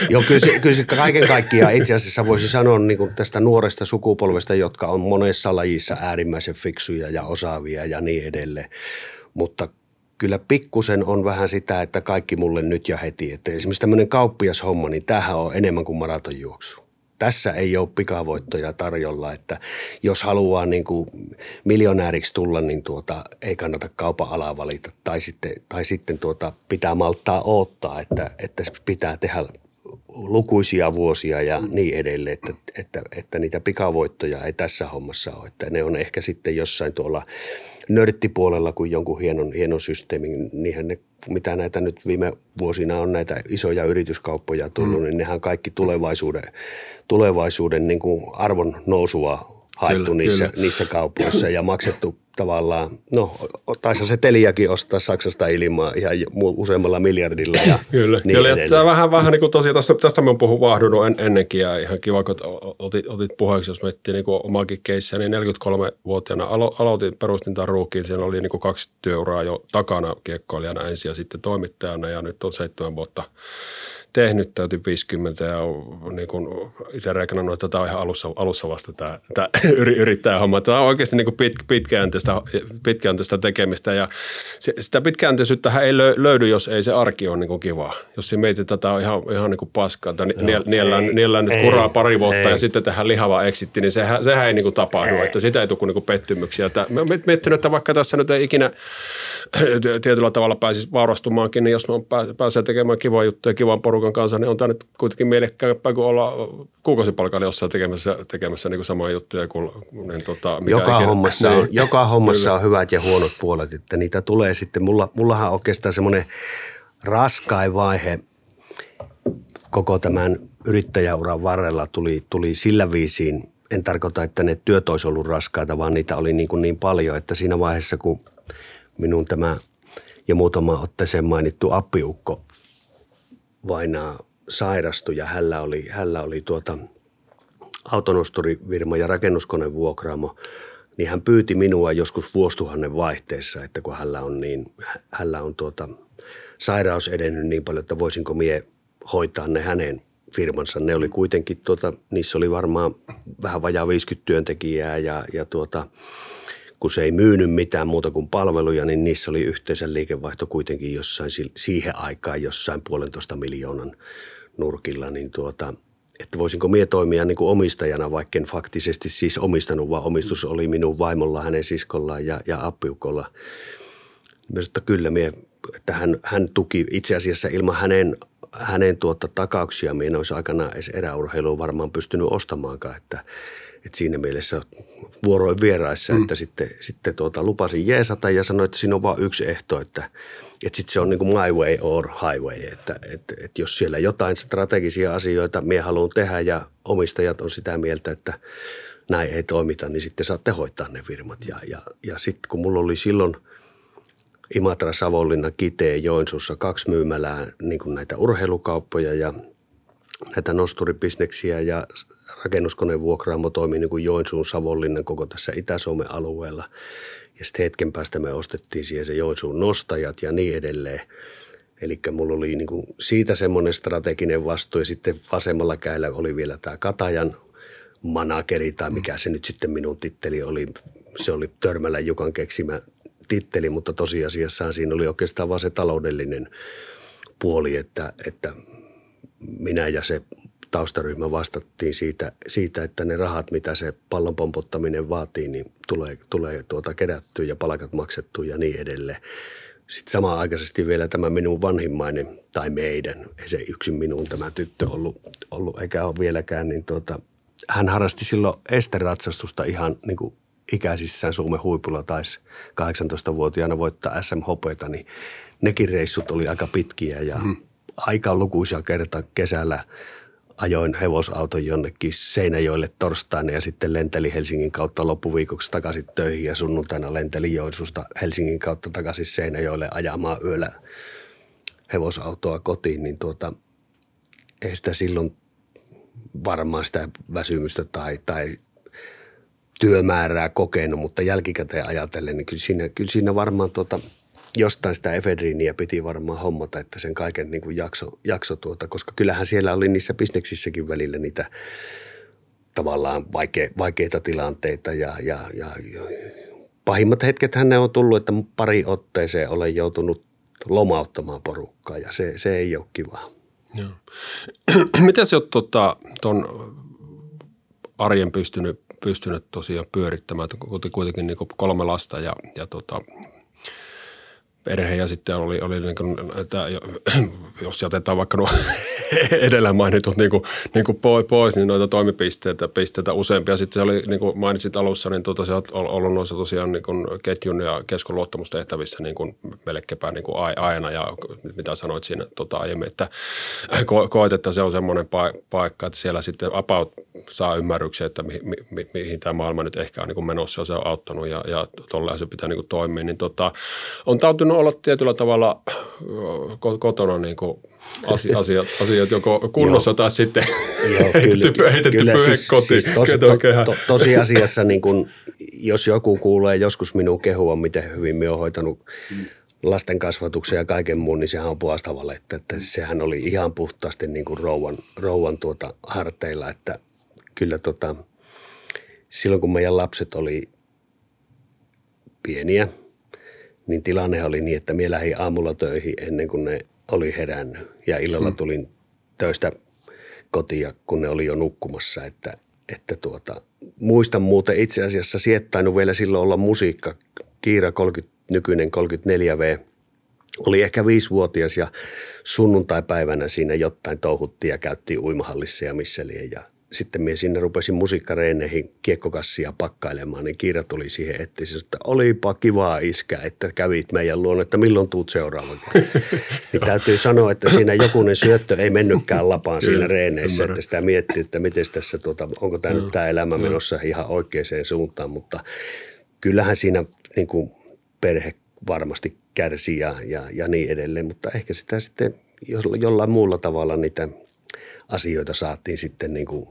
Joo, kyllä se, kyllä se kaiken kaikkiaan itse asiassa voisi sanoa niin kuin tästä nuoresta sukupolvesta, jotka on monessa lajissa äärimmäisen fiksuja ja osaavia ja niin edelleen. Mutta kyllä pikkusen on vähän sitä, että kaikki mulle nyt ja heti. Että esimerkiksi tämmöinen kauppiashomma, niin tämähän on enemmän kuin maratonjuoksu. Tässä ei ole pikavoittoja tarjolla, että jos haluaa niin kuin miljonääriksi tulla, niin tuota, ei kannata kaupan alaa valita. Tai sitten, tai sitten tuota, pitää malttaa odottaa, että, että pitää tehdä lukuisia vuosia ja niin edelleen, että, että, että niitä pikavoittoja ei tässä hommassa ole. Että ne on ehkä sitten jossain tuolla nörttipuolella kuin jonkun hienon, hienon systeemin, niinhän ne, mitä näitä nyt viime vuosina on näitä isoja yrityskauppoja tullut, mm. niin nehän kaikki tulevaisuuden, tulevaisuuden niin kuin arvon nousua haettu kyllä, niissä, kyllä. niissä kaupoissa ja maksettu tavallaan, no taisi se Teliakin ostaa Saksasta ilmaa ihan useammalla miljardilla ja Kyllä, niin kyllä tämä vähän, vähän niin kuin tosiaan, tästä, tästä mä puhun vahdunut en, ennenkin ja ihan kiva, kun otit, otit puheeksi, jos miettii niin omakin keissiä, niin 43-vuotiaana alo, aloitin, perustin tämän ruukiin, siinä oli niin kuin kaksi työuraa jo takana kiekkoilijana ensin ja sitten toimittajana ja nyt on seitsemän vuotta tehnyt, täytyy 50 ja niin kuin itse reikannut, että tämä on ihan alussa, alussa vasta tämä, tämä yrittäjähomma. Tämä on oikeasti niin kuin pit, pitkäjänteistä, pitkäjänteistä tekemistä ja se, sitä pitkäjänteisyyttä ei löydy, jos ei se arki ole niin kuin kivaa. Jos se mietit, että tämä on ihan, ihan niin kuin paskaa, että niel, niellään, niellään nyt kuraa pari vuotta ei. ja sitten tähän lihava exitti, niin sehän, sehän ei niin kuin tapahdu, ei. että sitä ei tule niin kuin pettymyksiä. Mä olen miettinyt, että vaikka tässä nyt ei ikinä tietyllä tavalla pääsisi vaurastumaankin, niin jos me pääsee tekemään kivaa juttuja kivan porukan kanssa, niin on tämä nyt kuitenkin mielekkäämpää kuin olla kuukausipalkalla jossain tekemässä, tekemässä niin kuin samoja juttuja kuin niin tota, mikä joka, ikinä, hommassa niin, on, joka hommassa on hyvät ja huonot puolet, että niitä tulee sitten. Mulla, mullahan on oikeastaan semmoinen raskain vaihe koko tämän yrittäjäuran varrella tuli, tuli sillä viisiin, en tarkoita, että ne työt olisi ollut raskaita, vaan niitä oli niin, kuin niin paljon, että siinä vaiheessa, kun minun tämä ja muutama otteeseen mainittu appiukko vainaa sairastui ja hänellä oli, hänellä oli tuota autonosturivirma ja rakennuskonevuokraamo, niin hän pyyti minua joskus vuostuhannen vaihteessa, että kun hänellä on, niin, hänellä on tuota, sairaus edennyt niin paljon, että voisinko mie hoitaa ne hänen firmansa. Ne oli kuitenkin, tuota, niissä oli varmaan vähän vajaa 50 työntekijää ja, ja tuota, kun se ei myynyt mitään muuta kuin palveluja, niin niissä oli yhteisen liikevaihto kuitenkin jossain siihen aikaan jossain puolentoista miljoonan nurkilla, niin tuota, että voisinko mie toimia niin kuin omistajana, vaikka en faktisesti siis omistanut, vaan omistus oli minun vaimolla, hänen siskollaan ja, ja appiukolla. Myös, että kyllä mie, että hän, hän tuki itse asiassa ilman hänen, hänen tuota takauksia, en olisi aikana edes eräurheilua varmaan pystynyt ostamaankaan, että, että siinä mielessä vuoroin vieraissa, mm. että sitten, sitten tuota, lupasin jeesata ja sanoin, että siinä on vain yksi ehto, että, että sitten se on niin kuin my way or highway, että, että, että jos siellä jotain strategisia asioita minä haluan tehdä ja omistajat on sitä mieltä, että näin ei toimita, niin sitten saatte hoitaa ne firmat. Ja, ja, ja sitten kun mulla oli silloin Imatra, Savonlinna, Kiteen, Joensuussa kaksi myymälää niin kuin näitä urheilukauppoja ja näitä nosturibisneksiä ja rakennuskoneen vuokraamo toimii niin kuin Joensuun, Savonlinnan koko tässä Itä-Suomen alueella. Ja sitten hetken päästä me ostettiin siihen se Joensuun nostajat ja niin edelleen. Eli mulla oli niin kuin siitä semmoinen strateginen vastuu ja sitten vasemmalla käillä oli vielä tämä Katajan manakeri tai mikä se nyt sitten minun titteli oli. Se oli Törmälä Jukan keksimä titteli, mutta tosiasiassa siinä oli oikeastaan vain se taloudellinen puoli, että, että minä ja se taustaryhmä vastattiin siitä, siitä, että ne rahat, mitä se pallon pompottaminen vaatii, niin tulee, tulee tuota kerättyä ja palkat maksettua ja niin edelleen. Sitten samaan aikaisesti vielä tämä minun vanhimmainen, tai meidän, ei se yksin minun tämä tyttö ollut, ollut eikä ole vieläkään, niin tuota, hän harrasti silloin esteratsastusta ihan niin kuin ikäisissään Suomen huipulla taisi 18-vuotiaana voittaa SM Hopeita, niin nekin reissut oli aika pitkiä ja mm. aika lukuisia kertaa kesällä ajoin hevosauton jonnekin Seinäjoelle torstaina ja sitten lenteli Helsingin kautta loppuviikoksi takaisin töihin ja sunnuntaina lenteli Joensuusta Helsingin kautta takaisin Seinäjoelle ajamaan yöllä hevosautoa kotiin, niin tuota, ei sitä silloin varmaan sitä väsymystä tai, tai työmäärää kokenut, mutta jälkikäteen ajatellen, niin kyllä siinä, kyllä siinä varmaan tuota, jostain sitä efedriiniä piti varmaan hommata, että sen kaiken niin kuin jakso, jakso tuota, koska kyllähän siellä oli niissä bisneksissäkin välillä niitä tavallaan vaike, vaikeita tilanteita ja, ja, ja, ja pahimmat hetket hän on tullut, että pari otteeseen olen joutunut lomauttamaan porukkaa ja se, se ei ole kivaa. Miten sä oot tuon tota, arjen pystynyt, pystynyt tosiaan pyörittämään, kuitenkin niin kolme lasta ja, ja tota, perhe ja sitten oli, oli niin kuin, että jos jätetään vaikka nuo edellä mainitut niin kuin, niin kuin pois, niin noita toimipisteitä pisteitä useampia. Sitten se oli, niin kuin mainitsit alussa, niin tuota, se on ollut noissa tosiaan niin kuin ketjun ja keskon luottamustehtävissä niin kuin melkeinpä niin kuin aina ja mitä sanoit siinä tota, aiemmin, että ko- koet, että se on semmoinen paikka, että siellä sitten about saa ymmärryksen, että mi, mi, mi, mihin tämä maailma nyt ehkä on niin kuin menossa ja se on auttanut ja, ja tolleen se pitää niin kuin toimia. Niin tota, on tautunut olla tietyllä tavalla kotona niin kuin asiat, asiat joko kunnossa tai sitten Joo, kyllä, heitetty kyllä, siis, kotiin. Siis tos, to, to, tosiasiassa niin kun, jos joku kuulee joskus minun kehua, miten hyvin minä olen hoitanut lasten kasvatuksen ja kaiken muun, niin sehän on puolesta valetta. Että sehän oli ihan puhtaasti niin kuin rouvan, rouvan tuota harteilla, että kyllä tota, silloin kun meidän lapset oli pieniä, niin tilanne oli niin, että minä lähdin aamulla töihin ennen kuin ne oli herännyt ja illalla mm. tulin töistä kotia, kun ne oli jo nukkumassa, että, että tuota, muistan muuten itse asiassa siettainnut vielä silloin olla musiikka. Kiira 30, nykyinen 34V oli ehkä viisivuotias ja sunnuntaipäivänä siinä jotain touhuttiin ja käyttiin uimahallissa ja missä. Ja sitten minä sinne rupesin musiikkareeneihin kiekkokassia pakkailemaan, niin Kiira tuli siihen eteen, että olipa kivaa iskä, että kävit meidän luon, että milloin tuut seuraavan niin täytyy sanoa, että siinä jokunen syöttö ei mennytkään lapaan siinä reeneissä, että sitä miettii, että miten tässä, tuota, onko tämä nyt tämä elämä menossa ihan oikeaan suuntaan, mutta kyllähän siinä niin kuin perhe varmasti kärsi ja, ja, ja niin edelleen, mutta ehkä sitä sitten jollain muulla tavalla niitä asioita saatiin sitten niin kuin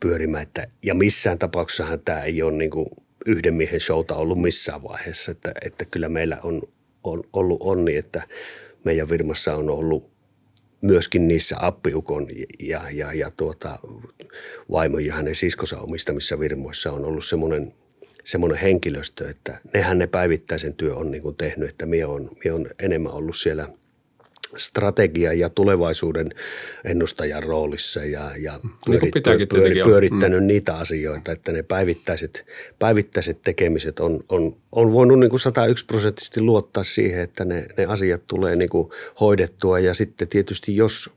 pyörimään. Että, ja missään tapauksessahan tämä ei ole niin kuin yhden miehen showta ollut missään vaiheessa, että, että kyllä meillä on, on ollut onni, että meidän firmassa on ollut myöskin niissä appiukon ja, ja, ja tuota, vaimo ja hänen siskonsa omistamissa virmoissa on ollut semmoinen, semmoinen henkilöstö, että nehän ne päivittäisen työ on niin kuin tehnyt, että minä on, minä on enemmän ollut siellä – strategia ja tulevaisuuden ennustajan roolissa ja, ja niin pyörit, pyöri, pyöri, pyörittänyt mm. niitä asioita, että ne päivittäiset, päivittäiset tekemiset on, on, on voinut niin kuin 101 prosenttisesti luottaa siihen, että ne, ne asiat tulee niin kuin hoidettua ja sitten tietysti jos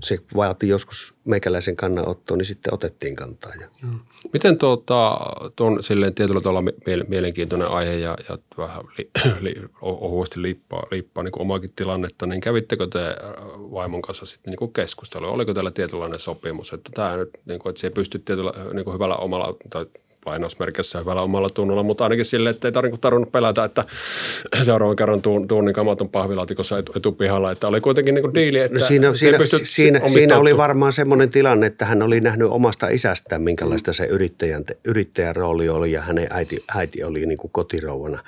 se vaati joskus meikäläisen kannanottoa, niin sitten otettiin kantaa. Ja. Miten tuota, tuon silleen tietyllä tavalla mielenkiintoinen aihe ja, ja vähän li, li, ohuesti liippaa, liippaa niin omakin tilannetta, niin kävittekö te äh, vaimon kanssa sitten niin keskustelua? Oliko teillä tietynlainen sopimus, että tämä nyt, niin kuin, että se pystyt tietyllä niin kuin hyvällä omalla tai lainausmerkissä hyvällä omalla tunnolla, mutta ainakin sille, että ei tarvinnut, tarvinnut pelätä, että seuraavan kerran tuun, tuun niin kamaton pahvilaatikossa etupihalla, että oli kuitenkin niin kuin diili, että no siinä, siinä, siinä, siinä oli varmaan semmoinen tilanne, että hän oli nähnyt omasta isästään, minkälaista se yrittäjän, yrittäjän rooli oli ja hänen äiti, äiti oli niin kuin kotirouvana.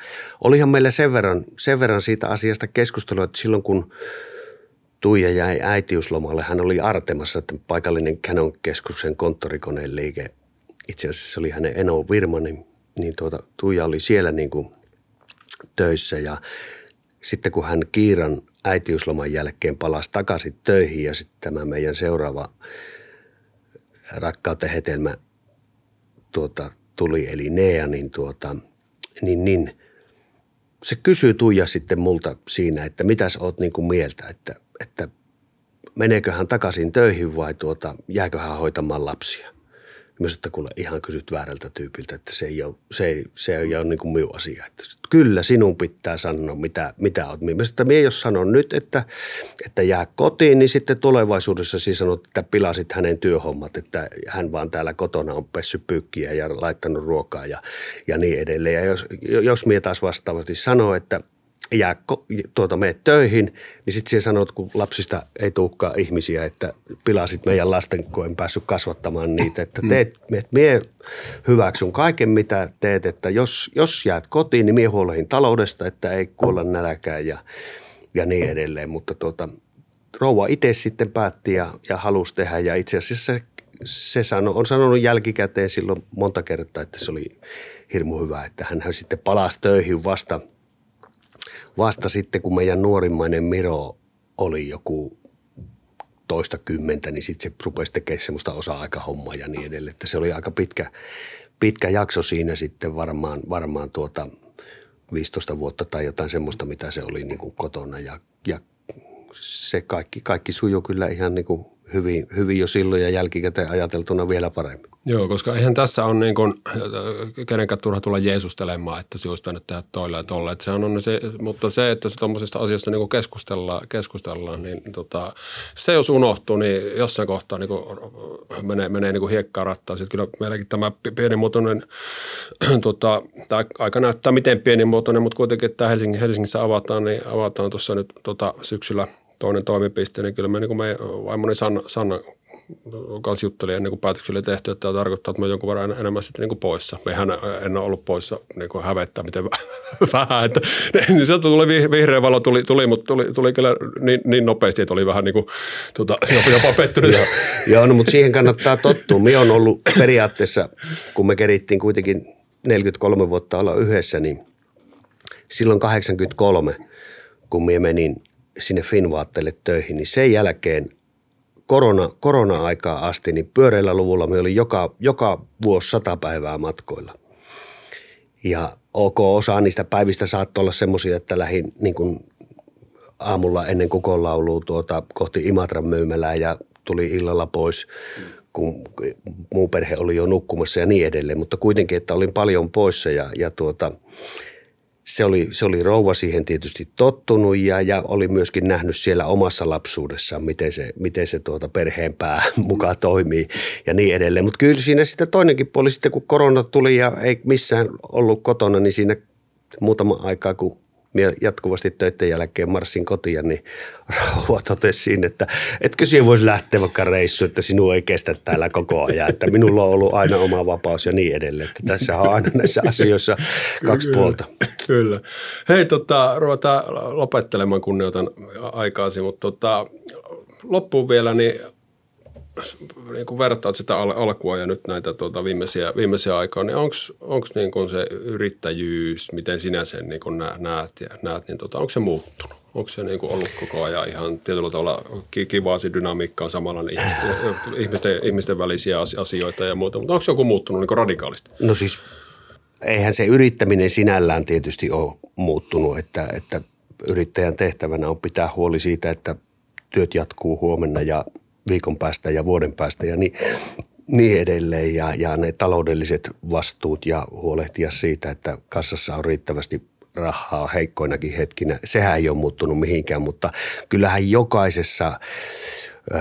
Olihan meillä sen verran, sen verran siitä asiasta keskustelua, että silloin kun Tuija jäi äitiyslomalle. Hän oli Artemassa, että paikallinen Canon keskuksen konttorikoneen liike itse asiassa se oli hänen Eno Virma, niin, niin tuota, Tuija oli siellä niin kuin töissä ja sitten kun hän Kiiran äitiysloman jälkeen palasi takaisin töihin ja sitten tämä meidän seuraava rakkautta hetelmä tuota, tuli eli Nea, niin, tuota, niin, niin se kysyy Tuija sitten multa siinä, että mitäs oot niin kuin mieltä, että, että meneekö hän takaisin töihin vai tuota, jääkö hän hoitamaan lapsia – myös, että kuule ihan kysyt väärältä tyypiltä, että se ei ole, se ei, se ei ole niin kuin minun asia. Että kyllä sinun pitää sanoa, mitä, mitä olet. Mä että minä jos sanon nyt, että, että jää kotiin, niin sitten tulevaisuudessa siis sanot, että pilasit hänen työhommat, että hän vaan täällä kotona on pessy pyykkiä ja laittanut ruokaa ja, ja niin edelleen. Ja jos, jos minä taas vastaavasti sanoo, että – jää tuota, mene töihin, niin sitten siellä sanot, kun lapsista ei tulekaan ihmisiä, että pilasit meidän lasten, kun en päässyt kasvattamaan niitä, että teet, että mie hyväksyn kaiken, mitä teet, että jos, jos jäät kotiin, niin mie huolehin taloudesta, että ei kuolla nälkään ja, ja niin edelleen, mutta tuota, rouva itse sitten päätti ja, ja halusi tehdä ja itse asiassa se, se sano, on sanonut jälkikäteen silloin monta kertaa, että se oli hirmu hyvä, että hän sitten palasi töihin vasta – vasta sitten, kun meidän nuorimmainen Miro oli joku toista kymmentä, niin sitten se rupesi tekemään semmoista osa-aikahommaa ja niin edelleen. Että se oli aika pitkä, pitkä jakso siinä sitten varmaan, varmaan tuota 15 vuotta tai jotain semmoista, mitä se oli niin kuin kotona ja, ja se kaikki, kaikki sujui kyllä ihan niin kuin hyvin, hyvin jo silloin ja jälkikäteen ajateltuna vielä paremmin. Joo, koska eihän tässä on niin kuin, kenenkään turha tulla jeesustelemaan, että se olisi pitänyt tehdä toille ja tolle. Että sehän on se, mutta se, että se tuommoisesta asiasta niin keskustellaan, keskustellaan, niin tota, se jos unohtuu, niin jossain kohtaa niin kuin menee, menee niin kuin hiekkaa rattaa. Sitten kyllä meilläkin tämä pienimuotoinen, tota, tämä aika näyttää miten pienimuotoinen, mutta kuitenkin tämä Helsingin, Helsingissä avataan, niin avataan tuossa nyt tota, syksyllä toinen toimipiste, niin kyllä me niin kuin me vaimoni Sanna, Sanna kanssa juttelin ennen kuin päätöksiä oli tehty, että tämä tarkoittaa, että mä jonkun verran enemmän sitten niin kuin poissa. Mehän en ole ollut poissa niin kuin hävettää miten vähän, että niin sieltä tuli vihreä valo, tuli, tuli mutta tuli, tuli kyllä niin, niin, nopeasti, että oli vähän niin kuin, tota, jopa pettynyt. Joo, joo no, mutta siihen kannattaa tottua. Me on ollut periaatteessa, kun me kerittiin kuitenkin 43 vuotta olla yhdessä, niin silloin 83, kun minä menin sinne Finvaatteelle töihin, niin sen jälkeen – korona, korona-aikaa asti, niin pyöreillä luvulla me oli joka, joka vuosi sata päivää matkoilla. Ja ok, osa niistä päivistä saattoi olla semmoisia, että lähdin niin kuin aamulla ennen kukonlaulua tuota, kohti Imatran myymälää ja tuli illalla pois, kun muu perhe oli jo nukkumassa ja niin edelleen. Mutta kuitenkin, että olin paljon poissa ja, ja tuota, se oli, se oli rouva siihen tietysti tottunut ja, ja oli myöskin nähnyt siellä omassa lapsuudessaan, miten se, miten se tuota perheen pää mukaan toimii ja niin edelleen. Mutta kyllä siinä sitten toinenkin puoli sitten, kun korona tuli ja ei missään ollut kotona, niin siinä muutama aikaa, kun minä jatkuvasti töiden jälkeen marssin kotiin, niin Rauha totesi siinä, että etkö siihen voisi lähteä vaikka reissu, että sinua ei kestä täällä koko ajan, että minulla on ollut aina oma vapaus ja niin edelleen. Että tässä on aina näissä asioissa kaksi Kyllä. puolta. Kyllä. Hei, tota, ruvetaan lopettelemaan kunnioitan aikaasi, mutta tota, loppuun vielä, niin niin kun vertaat sitä al- alkua ja nyt näitä tuota, viimeisiä, viimeisiä aikoja, niin onko niin kun se yrittäjyys, miten sinä sen niin kun näet, ja, näet niin tota, onko se muuttunut? Onko se niin kuin ollut koko ajan ihan tietyllä tavalla kivaa se dynamiikka on samalla niin ihmisten, ihmisten, ihmisten välisiä asioita ja muuta, mutta onko se joku muuttunut niin radikaalisti? No siis eihän se yrittäminen sinällään tietysti ole muuttunut, että, että yrittäjän tehtävänä on pitää huoli siitä, että työt jatkuu huomenna ja viikon päästä ja vuoden päästä ja niin, niin edelleen. Ja, ja ne taloudelliset vastuut ja huolehtia siitä, että kassassa on riittävästi rahaa heikkoinakin hetkinä. Sehän ei ole muuttunut mihinkään, mutta kyllähän jokaisessa ö,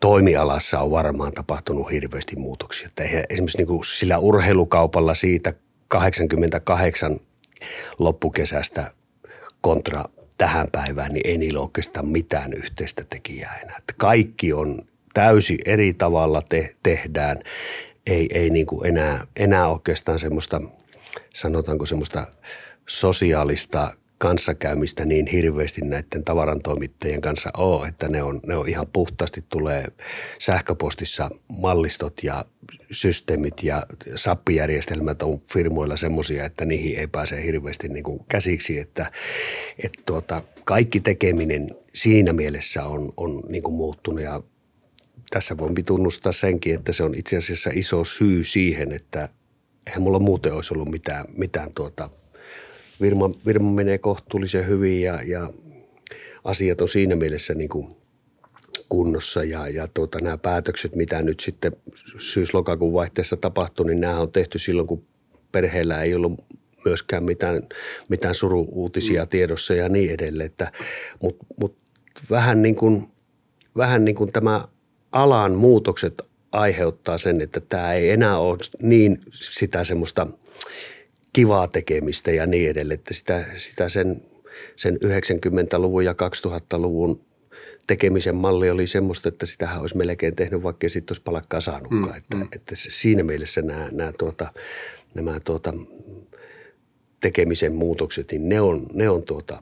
toimialassa on varmaan tapahtunut hirveästi muutoksia. Että eihän esimerkiksi niin kuin sillä urheilukaupalla siitä 88 loppukesästä kontra tähän päivään, niin ei niillä oikeastaan mitään yhteistä tekijää enää. Että kaikki on täysin eri tavalla te- tehdään. Ei, ei niin kuin enää, enää oikeastaan semmoista, sanotaanko semmoista sosiaalista kanssakäymistä niin hirveästi näiden tavarantoimittajien kanssa ole, että ne on, ne on ihan puhtaasti tulee sähköpostissa mallistot ja systeemit ja sappijärjestelmät on firmoilla semmoisia, että niihin ei pääse hirveästi niin kuin käsiksi, että, että tuota, kaikki tekeminen siinä mielessä on, on niin kuin muuttunut ja tässä voin tunnustaa senkin, että se on itse asiassa iso syy siihen, että eihän mulla muuten olisi ollut mitään, mitään tuota, Virma, Virma menee kohtuullisen hyvin ja, ja asiat on siinä mielessä niin kuin kunnossa ja, ja tuota, nämä päätökset, mitä nyt sitten syys-lokakuun vaihteessa tapahtui, niin nämä on tehty silloin, kun perheellä ei ollut myöskään mitään, mitään suru-uutisia mm. tiedossa ja niin edelleen. Mutta mut vähän, niin kuin, vähän niin kuin tämä alan muutokset aiheuttaa sen, että tämä ei enää ole niin sitä semmoista – kivaa tekemistä ja niin edelleen. Että sitä, sitä sen, sen 90-luvun ja 2000-luvun tekemisen malli oli semmoista, että sitähän olisi melkein tehnyt, vaikka ei sitten olisi palakkaa saanutkaan. Mm, että, mm. että siinä mielessä nämä, nämä, tuota, nämä tuota, tekemisen muutokset, niin ne on, ne on tuota,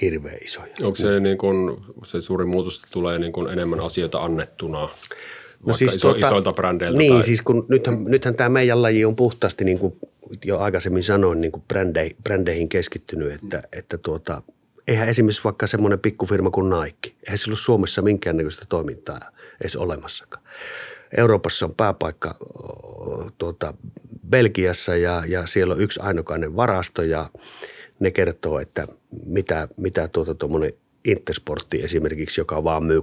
hirveän isoja. Onko se, niin kun, se suuri muutos tulee niin kun enemmän asioita annettuna No siis iso, tuota, isoilta brändeiltä? Niin, tai... siis kun nythän, nythän tämä meidän laji on puhtaasti niin kuin jo aikaisemmin sanoin niin kuin brändeihin, brändeihin keskittynyt, että, että tuota, eihän esimerkiksi vaikka semmoinen pikkufirma kuin Nike, eihän sillä ole Suomessa minkäännäköistä toimintaa edes olemassakaan. Euroopassa on pääpaikka tuota, Belgiassa ja, ja siellä on yksi ainokainen varasto ja ne kertoo, että mitä, mitä tuota tuommoinen Intersportti esimerkiksi, joka vaan myy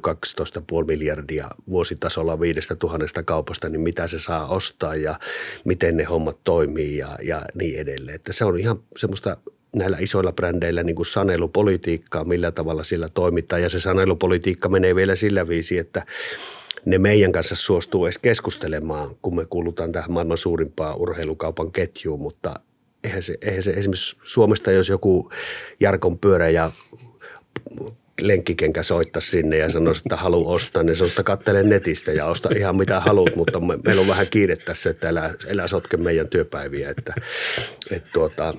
12,5 miljardia vuositasolla viidestä tuhannesta kaupasta, niin mitä se saa ostaa ja miten ne hommat toimii ja, ja niin edelleen. Että se on ihan semmoista näillä isoilla brändeillä niin kuin sanelupolitiikkaa, millä tavalla sillä toimitaan. Ja se sanelupolitiikka menee vielä sillä viisi, että ne meidän kanssa suostuu edes keskustelemaan, kun me kuulutaan tähän maailman suurimpaan urheilukaupan ketjuun, mutta eihän se, eihän se esimerkiksi Suomesta, jos joku Jarkon pyörä ja lenkkikenkä soittaa sinne ja sanoisi, että halu ostaa, niin sanoisi, että kattele netistä ja osta ihan mitä haluat, mutta me, meillä on vähän kiire tässä, että älä, älä sotke meidän työpäiviä. Että, että tuota,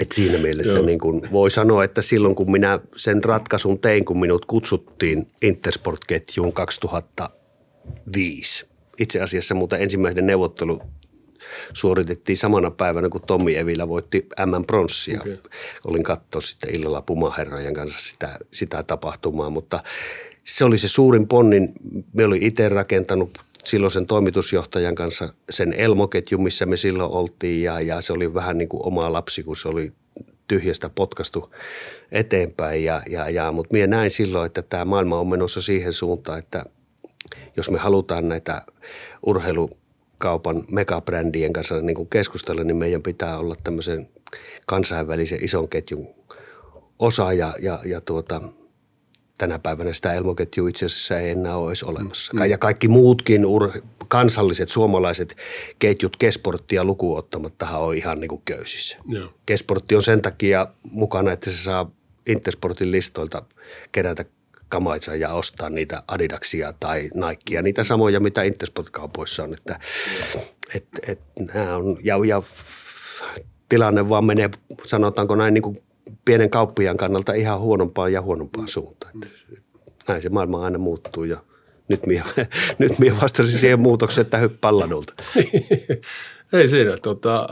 et siinä mielessä niin kun voi sanoa, että silloin kun minä sen ratkaisun tein, kun minut kutsuttiin Intersport-ketjuun 2005. Itse asiassa mutta ensimmäinen neuvottelu suoritettiin samana päivänä, kun Tommi Evilä voitti M-pronssia. Okay. Olin katsoa sitten illalla Pumaherrojen kanssa sitä, sitä tapahtumaa, mutta se oli se suurin ponnin. Me olin itse rakentanut silloisen toimitusjohtajan kanssa sen elmoketjun, missä me silloin oltiin ja, ja se oli vähän niin kuin oma lapsi, kun se oli tyhjästä potkastu eteenpäin. Ja, ja, ja, mutta minä näin silloin, että tämä maailma on menossa siihen suuntaan, että jos me halutaan näitä urheilu kaupan megabrändien kanssa niin kuin keskustella, niin meidän pitää olla tämmöisen kansainvälisen ison ketjun osa ja, ja, ja tuota, tänä päivänä sitä elmoketjua itse asiassa ei enää ole edes olemassa. Mm. Ja kaikki muutkin ur- kansalliset suomalaiset ketjut Kesporttia lukuun ottamattahan on ihan niin kuin köysissä. Kesportti on sen takia mukana, että se saa Intersportin listoilta kerätä kamaitsa ja ostaa niitä Adidaksia tai Nikea, niitä samoja, mitä Intersport-kaupoissa on. Että, et, et, nämä on, ja, ja tilanne vaan menee, sanotaanko näin, niin kuin pienen kauppiaan kannalta ihan huonompaan ja huonompaan suuntaan. Että näin se maailma aina muuttuu ja nyt minä, nyt minä vastasin siihen muutokseen, että ladulta. Ei siinä. Tota,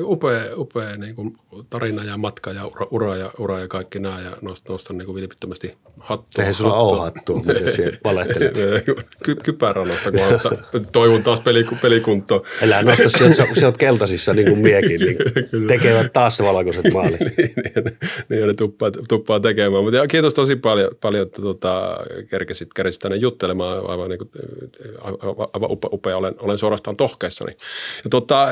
upea, upea niin kuin tarina ja matka ja ura, ura, ja, ura ja kaikki nämä. Ja nostan, nostan niin kuin vilpittömästi hattua. Eihän sulla ole hattua, miten sinä valehtelet. Ky, kypärä nosta, kun toivon taas pelikuntoa. Elää nosta, sieltä, sä oot keltaisissa niin kuin miekin, niin tekevät taas valkoiset maalit. niin, niin, niin, ne tuppaa, tuppaa tekemään. Mutta kiitos tosi paljon, paljon että tota, kerkesit, kerkesit tänne juttelemaan. Aivan, niin kuin, aivan upea, upea. Olen, olen suorastaan tohkeissani. Ja tota,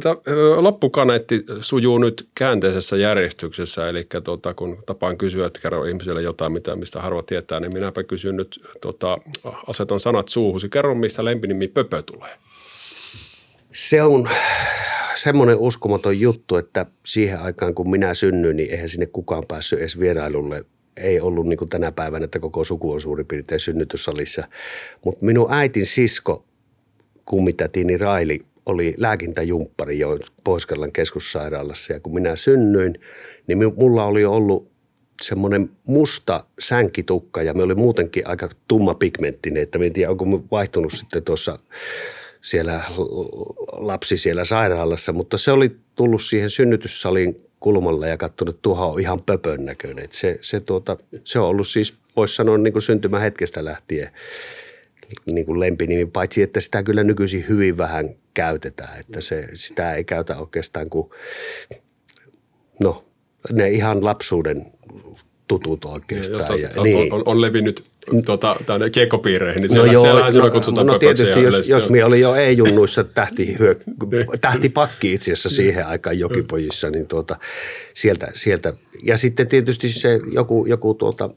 loppukaneetti sujuu nyt käänteisessä järjestyksessä, eli tota, kun tapaan kysyä, että kerro ihmiselle jotain, mitä, mistä harva tietää, niin minäpä kysyn nyt, tota, asetan sanat suuhusi. Kerro, mistä lempinimi Pöpö tulee. Se on semmoinen uskomaton juttu, että siihen aikaan kun minä synnyin, niin eihän sinne kukaan päässyt edes vierailulle. Ei ollut niin kuin tänä päivänä, että koko suku on suurin piirtein synnytyssalissa. Mutta minun äitin sisko, kummitätini Raili, oli lääkintäjumppari jo pohjois keskussairaalassa ja kun minä synnyin, niin mulla oli ollut semmoinen musta sänkitukka ja me oli muutenkin aika tumma pigmenttinen, että en tiedä onko vaihtunut sitten tuossa siellä lapsi siellä sairaalassa, mutta se oli tullut siihen synnytyssalin kulmalla ja katsonut, että tuohon on ihan pöpön näköinen. se, se, tuota, se on ollut siis, voisi sanoa niin kuin syntymähetkestä lähtien niin kuin lempinimi, paitsi että sitä kyllä nykyisin hyvin vähän käytetään, että se, sitä ei käytä oikeastaan kuin, no, ne ihan lapsuuden tutut oikeastaan. Ja, on, niin. on, on, levinnyt tuota, tänne kiekkopiireihin, niin siellä, no joo, siellä no, kutsutaan No tietysti, jos, jos minä olin jo E-junnuissa tähti, tähtipakki itse asiassa siihen aikaan jokipojissa, niin tuota, sieltä, sieltä. Ja sitten tietysti se joku, joku tuota,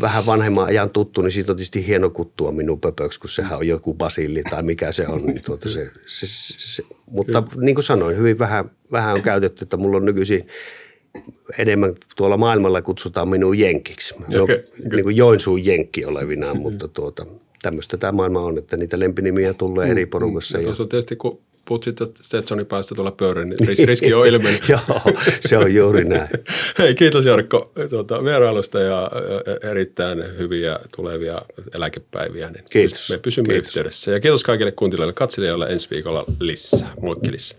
vähän vanhemman ajan tuttu, niin siitä on tietysti hieno kuttua minun pöpöksi, kun sehän on joku basilli tai mikä se on. Niin tuota se, se, se, se, mutta Kyllä. niin kuin sanoin, hyvin vähän, vähän on käytetty, että mulla on nykyisin enemmän tuolla maailmalla kutsutaan minun jenkiksi. Okay. Okay. Niin kuin Joensuun jenkki olevinaan, mutta tuota, tämmöistä tämä maailma on, että niitä lempinimiä tulee eri mm. porukassa. Ja, ja tuossa tietysti, kun puhut sitten Stetsonin päästä tuolla pöydän, niin riski on ilmennyt. Joo, se on juuri näin. Hei, kiitos Jarkko tuota, vierailusta ja erittäin hyviä tulevia eläkepäiviä. Niin kiitos. Me pysymme kiitos. yhteydessä. Ja kiitos kaikille kuuntelijoille katselijoille ensi viikolla lisää. Moikki lisää.